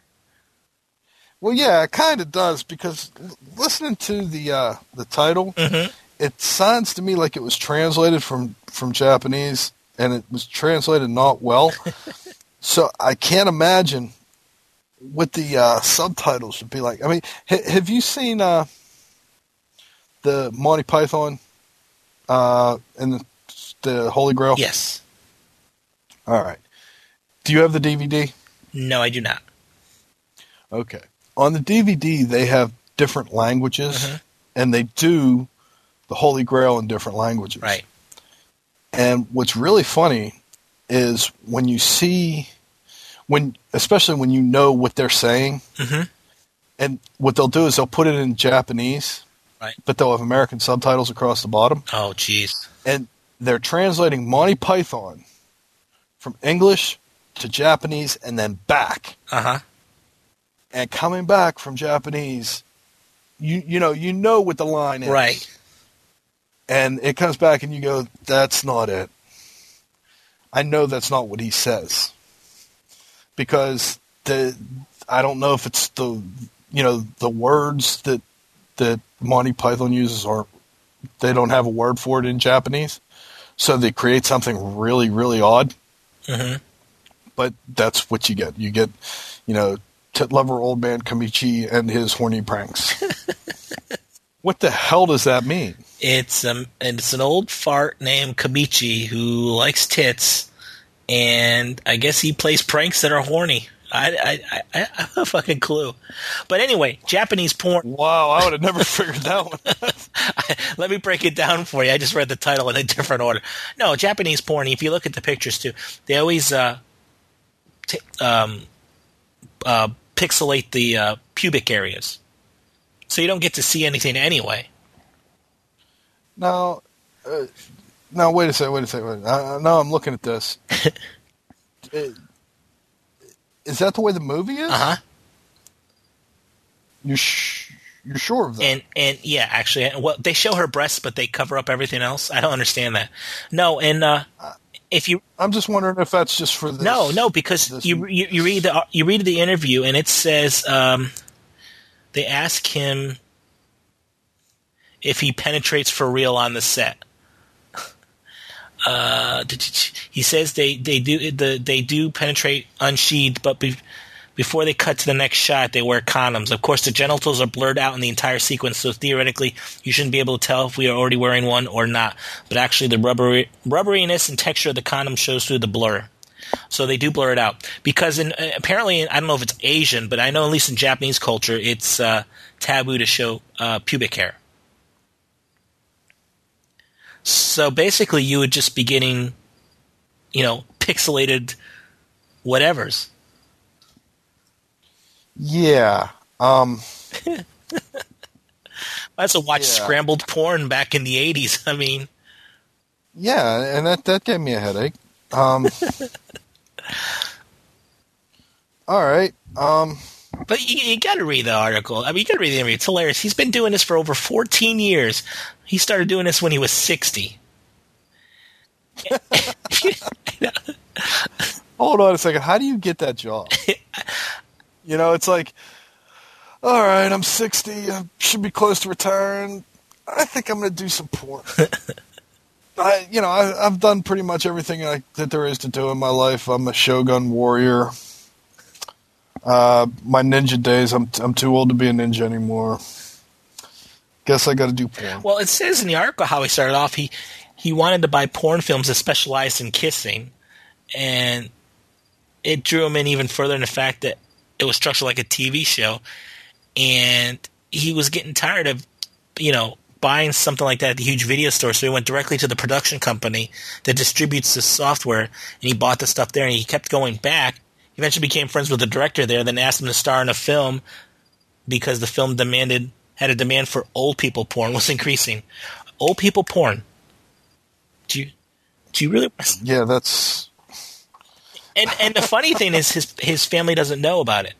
Well, yeah, it kind of does because listening to the uh, the title, it sounds to me like it was translated from from Japanese, and it was translated not well. so I can't imagine what the uh, subtitles would be like. I mean, ha- have you seen uh, the Monty Python uh, and the, the Holy Grail? Yes. All right. Do you have the DVD? No, I do not. Okay. On the DVD, they have different languages, and they do the Holy Grail in different languages. Right. And what's really funny is when you see, when especially when you know what they're saying, Mhm. and what they'll do is they'll put it in Japanese, Right. but they'll have American subtitles across the bottom, Oh, jeez. and they're translating Monty Python from English to Japanese and then back. Uh huh. and coming back from Japanese, you you know you know what the line is, Right. And it comes back, and you go, "That's not it." I know that's not what he says because the I don't know if it's the you know the words that that Monty Python uses are they don't have a word for it in Japanese, so they create something really really odd. Mhm. But that's what you get. You get, you know, tit lover old man Kamichi and his horny pranks. what the hell does that mean? It's um, it's an old fart named Kamichi who likes tits and I guess he plays pranks that are horny. I, I, I, I have a fucking clue. But anyway, Japanese porn. Wow, I would have never figured that one. Let me break it down for you. I just read the title in a different order. No, Japanese porn. If you look at the pictures too, they always uh, t- um, uh, pixelate the uh, pubic areas, so you don't get to see anything anyway. Now, now wait a second. Wait a second. Wait. Uh, now I'm looking at this. It- is that the way the movie is? Uh huh. You sh- you're sure of that? And and yeah, actually, well, they show her breasts, but they cover up everything else. I don't understand that. No, and uh, if you I'm just wondering if that's just for this. no no because you, you you read the you read the interview and it says um, they ask him if he penetrates for real on the set. Uh, he says they, they do the they do penetrate unsheathed, but be, before they cut to the next shot, they wear condoms. Of course, the genitals are blurred out in the entire sequence, so theoretically, you shouldn't be able to tell if we are already wearing one or not. But actually, the rubbery, rubberiness and texture of the condom shows through the blur. So they do blur it out because in, uh, apparently I don't know if it's Asian, but I know at least in Japanese culture it's uh, taboo to show uh, pubic hair. So basically, you would just be getting, you know, pixelated whatevers. Yeah. Um. That's a watch Yeah. scrambled porn back in the '80s. I mean, Yeah, and that that gave me a headache. Um. all right. Um. But you, you got to read the article. I mean, you got to read the interview. It's hilarious. He's been doing this for over 14 years. He started doing this when he was 60. Hold on a second. How do you get that job? you know, it's like, all right, I'm 60. I should be close to retiring. I think I'm going to do some porn. I, you know, I, I've done pretty much everything I, that there is to do in my life. I'm a Shogun warrior. Uh, my ninja days, I'm I'm too old to be a ninja anymore. Guess I got to do porn. Well, it says in the article how he started off. He he wanted to buy porn films that specialized in kissing, and it drew him in even further in the fact that it was structured like a TV show, and he was getting tired of, you know, buying something like that at the huge video store. So he went directly to the production company that distributes the software, and he bought the stuff there. And he kept going back. Eventually became friends with the director there. Then asked him to star in a film because the film demanded had a demand for old people porn was increasing. Old people porn. Do you do you really? Yeah, that's And and the funny thing is his his family doesn't know about it.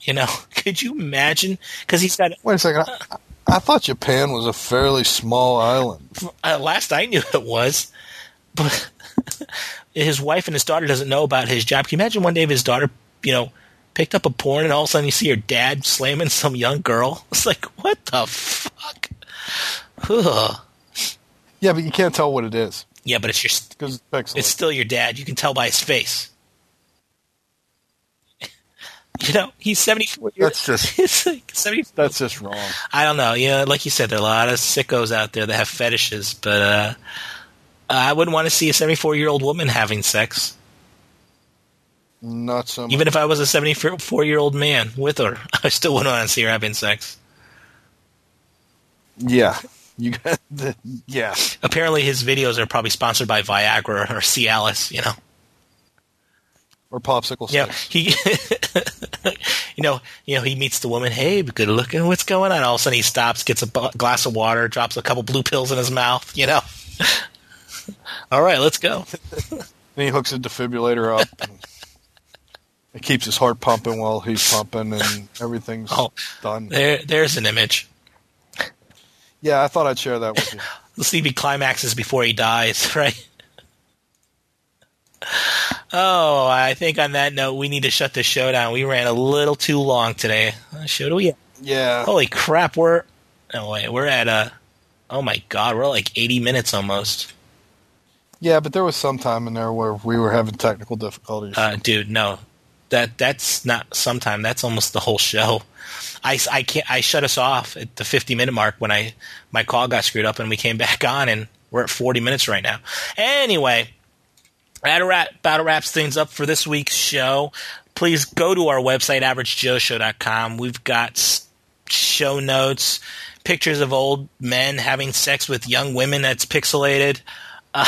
You know, could you imagine? Because he's got wait a second. I, I thought Japan was a fairly small island. uh, last I knew it was, but his wife and his daughter doesn't know about his job. Can you imagine one day if his daughter, you know, picked up a porn and all of a sudden you see her dad slamming some young girl? It's like what the fuck? Ugh. Yeah, but you can't tell what it is Yeah, but it's your because it's it's still your dad. You can tell by his face. You know, he's seventy four years. That's just It's like seventy. that's just wrong. I don't know. Yeah, like you said, there are a lot of sickos out there that have fetishes, but uh, I wouldn't want to see a seventy four year old woman having sex. Not so much. Even if I was a seventy four year old man with her, I still wouldn't want to see her having sex. yeah, you got the yeah. Apparently, his videos are probably sponsored by Viagra or Cialis. You know. Or popsicle Yeah, sticks. he, you know, you know, he meets the woman. Hey, good looking. What's going on? All of a sudden, he stops, gets a glass of water, drops a couple blue pills in his mouth. You know. All right, let's go. And he hooks a defibrillator up. And it keeps his heart pumping while he's pumping, and everything's Oh. done. There, there's an image. Yeah, I thought I'd share that with you. Let's see if he climaxes before he dies, right? Oh, I think on that note, we need to shut this show down. We ran a little too long today. Uh, Show do we? Yeah, Holy crap! We're oh wait, we're at uh Oh my god, we're like 80 minutes almost. Yeah, but there was some time in there where we were having technical difficulties. Uh, dude, no, that that's not sometime. That's almost the whole show. I, I can't. I shut us off at the 50 minute mark when I my call got screwed up and we came back on and we're at 40 minutes right now. Anyway, that wrap, about wraps things up for this week's show. Please go to our website, averagejoeshow.com. We've got show notes, pictures of old men having sex with young women that's pixelated.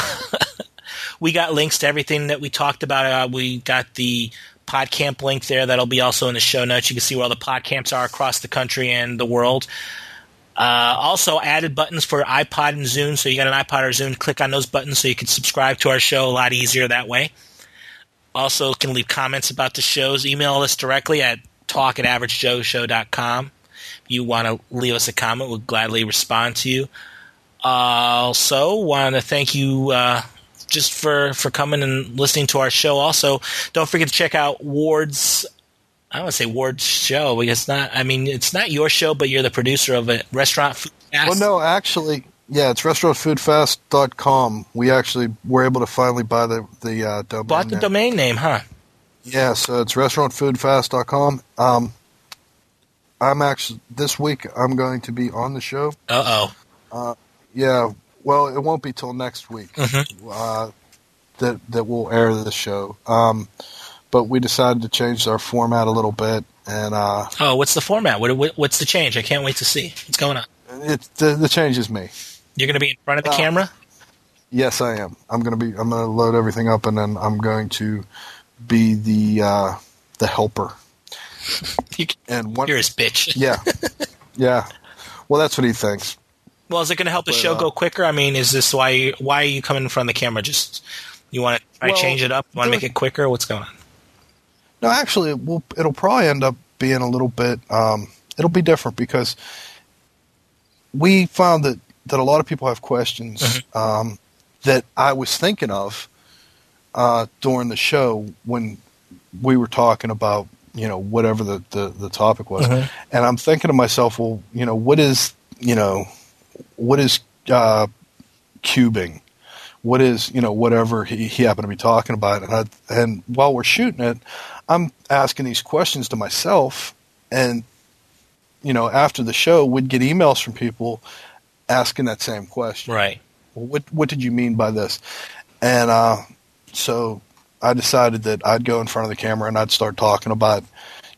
We got links to everything that we talked about. Uh, we got the PodCamp link there that'll be also in the show notes. You can see where all the PodCamps are across the country and the world. Uh, also, added buttons for iPod and Zune. So you got an iPod or Zune, click on those buttons so you can subscribe to our show a lot easier that way. Also, can leave comments about the shows. Email us directly at talk at averagejoeshow.com. If you want to leave us a comment, we'll gladly respond to you. Uh, also, want to thank you uh, just for, for coming and listening to our show. Also, don't forget to check out Ward's I don't want to say Ward's show because it's not. I mean, it's not your show, but you're the producer of it. Restaurant Food Fast. Well, no, actually, yeah, it's restaurantfoodfast.com. We actually were able to finally buy the the uh, domain. Bought the name. domain name, huh? Yeah, so it's restaurantfoodfast.com. Um, I'm actually this week. I'm going to be on the show. Uh oh. Yeah, well, it won't be till next week Mhm. uh, that that we'll air the show. Um, but we decided to change our format a little bit, and uh, Oh, what's the format? What, what, what's the change? I can't wait to see what's going on. it the, the change is me. You're going to be in front of the Uh, camera. Yes, I am. I'm gonna be. I'm gonna load everything up, and then I'm going to be the uh, the helper. You And one, you're his bitch. yeah, yeah. Well, that's what he thinks. Well, is it going to help the show uh, go quicker? I mean, is this why? You, why are you coming in front of the camera? Just you want to try to Well, change it up? Want to make it quicker? What's going on? No, actually, it will, it'll probably end up being a little bit. Um, it'll be different because we found that that a lot of people have questions um, that I was thinking of uh, during the show when we were talking about you know whatever the the, the topic was, Mhm. and I'm thinking to myself, well, you know, what is you know what is uh, cubing? What is you know whatever he, he happened to be talking about, and I, and while we're shooting it, I'm asking these questions to myself, and you know after the show, we'd get emails from people asking that same question. Right. Well, what what did you mean by this? And uh, so I decided that I'd go in front of the camera and I'd start talking about,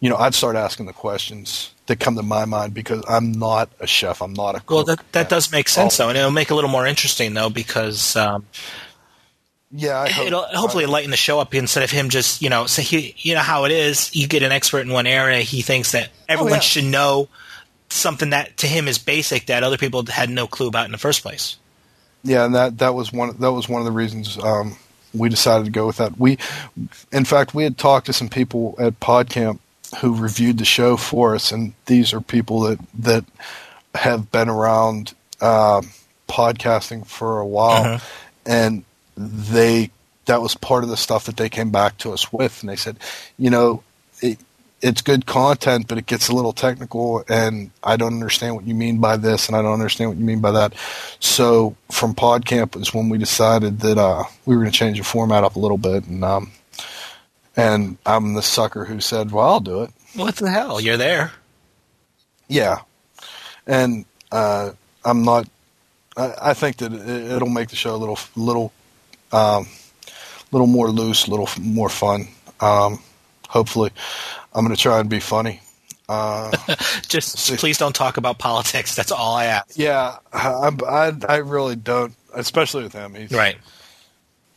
you know, I'd start asking the questions that come to my mind because I'm not a chef. I'm not a cook. Well, that that does make sense, all- though, and it'll make it a little more interesting, though, because um, Yeah, I hope, it'll hopefully lighten the show up instead of him just you know. So he, you know how it is. You get an expert in one area, he thinks that everyone yeah. should know something that to him is basic that other people had no clue about in the first place. Yeah, and that that was one that was one of the reasons um, we decided to go with that. We, in fact, we had talked to some people at PodCamp who reviewed the show for us, and these are people that that have been around uh, podcasting for a while, Uh-huh. and they that was part of the stuff that they came back to us with, and they said, you know. It, it's good content, but it gets a little technical, and I don't understand what you mean by this, and I don't understand what you mean by that. So from PodCamp is when we decided that uh, we were going to change the format up a little bit, and um, and I'm the sucker who said, "Well, I'll do it." What the hell? You're there. Yeah, and uh, I'm not. I, I think that it, it'll make the show a little little um, little more loose, a little f- more fun. Um, hopefully, I'm going to try and be funny. Uh, Just See. please don't talk about politics. That's all I ask. yeah, I, I I really don't, especially with him. He's, Right.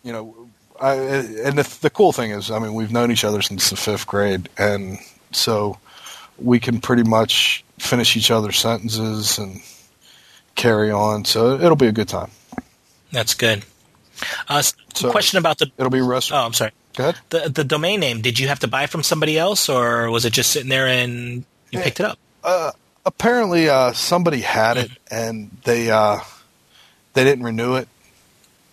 you know, I, and the, the cool thing is, I mean, we've known each other since the fifth grade, and so we can pretty much finish each other's sentences and carry on. So it'll be a good time. That's good. Uh, So- question about the. It'll be rest. Oh, I'm sorry. Go ahead. The the domain name. Did you have to buy from somebody else, or was it just sitting there and you Yeah. picked it up? Uh, apparently, uh, somebody had it, and they uh, they didn't renew it,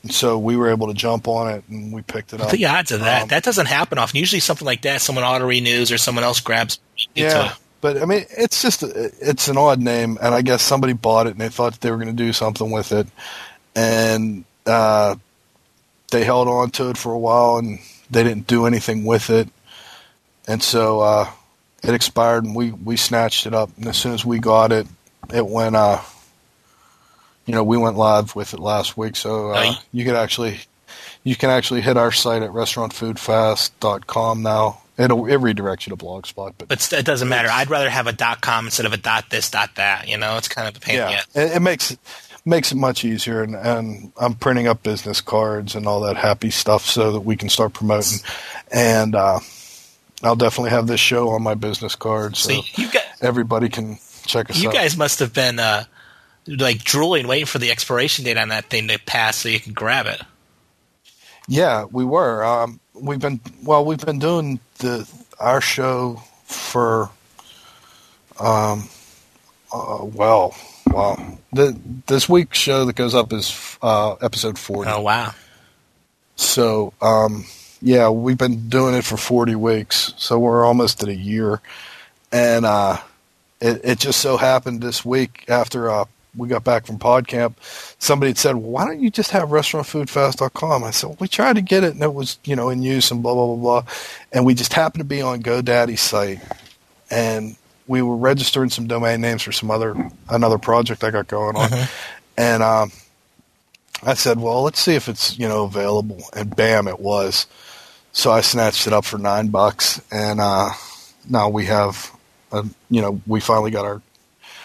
and so we were able to jump on it, and we picked it up. the odds of that? Um, that doesn't happen often. Usually, something like that, someone auto renews or someone else grabs. Yeah, it. but I mean, it's just it's an odd name, and I guess somebody bought it and they thought that they were going to do something with it, and uh, they held on to it for a while, and they didn't do anything with it, and so uh, it expired, and we we snatched it up, and as soon as we got it, it went. Uh, you know, we went live with it last week, so uh, you- could actually you can actually hit our site at restaurantfoodfast.com now. It'll it redirects you to Blogspot, but But it doesn't matter. I'd rather have a dot com instead of a dot this, dot that. You know, it's kind of a pain. yeah, it, it makes it makes it much easier. And, and I'm printing up business cards and all that happy stuff so that we can start promoting. And uh, I'll definitely have this show on my business card so So you got everybody can check us you out. You guys must have been uh, like drooling, waiting for the expiration date on that thing to pass so you can grab it. Yeah, we were. Um, we've been well. We've been doing the our show for um, uh, well, wow. The this week's show that goes up is uh, episode forty. Oh wow! So um, yeah, we've been doing it for forty weeks. So we're almost at a year, and uh, it it just so happened this week after uh, we got back from PodCamp, somebody had said, well, "Why don't you just have restaurantfoodfast.com?" I said, well, "We tried to get it, and it was you know in use and blah blah blah blah," and we just happened to be on GoDaddy's site, and we were registering some domain names for some other another project I got going on, and um, I said, "Well, let's see if it's you know available," and bam, it was. So I snatched it up for nine bucks, and uh, now we have, a, you know, we finally got our,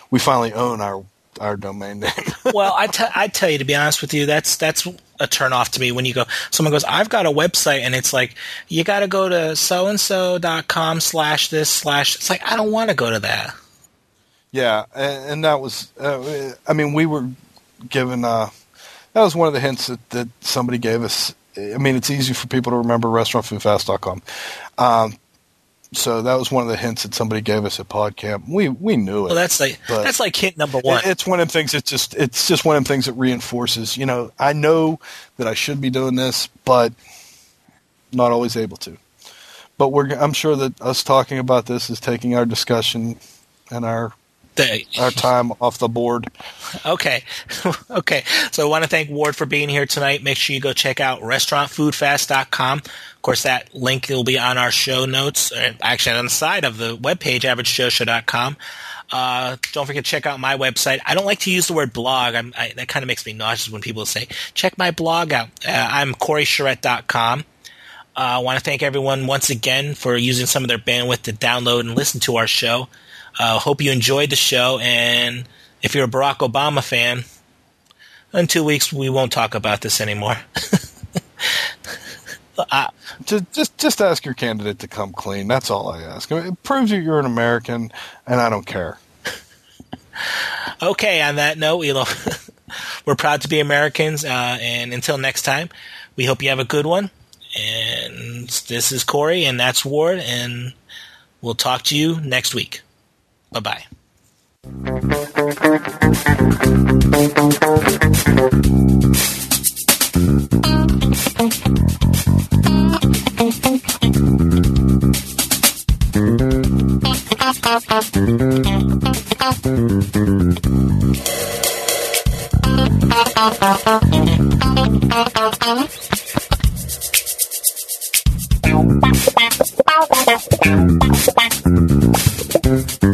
we finally own our our domain name. well, I t- I tell you to be honest with you, that's that's a turn off to me when you go. Someone goes, "I've got a website," and it's like you got to go to so and so dot com slash this slash. It's like I don't want to go to that. yeah, and, and that was, uh, I mean, we were given. Uh, that was one of the hints that, that somebody gave us. I mean, it's easy for people to remember restaurantfoodfast.com. Um, so that was one of the hints that somebody gave us at PodCamp. We we knew it. Well, that's like that's like hint number one. It- It's one of them things. It's just it's just one of them things that reinforces. You know, I know that I should be doing this, but not always able to. But we're I'm sure that us talking about this is taking our discussion and our The- our time off the board. Okay. okay. So I want to thank Ward for being here tonight. Make sure you go check out restaurantfoodfast.com. Of course, that link will be on our show notes, or actually on the side of the webpage, averagejoeshow.com. Uh, don't forget to check out my website. I don't like to use the word blog. I'm, I, that kind of makes me nauseous when people say, check my blog out. Uh, I'm CoreyCharette.com. Uh, I want to thank everyone once again for using some of their bandwidth to download and listen to our show. Uh, hope you enjoyed the show, and if you're a Barack Obama fan, in two weeks we won't talk about this anymore. uh, Just just just ask your candidate to come clean. That's all I ask. It proves that you're an American, and I don't care. okay, on that note, we're proud to be Americans, uh, and until next time, we hope you have a good one. And this is Corey, and that's Ward, and we'll talk to you next week. Bye bye. Música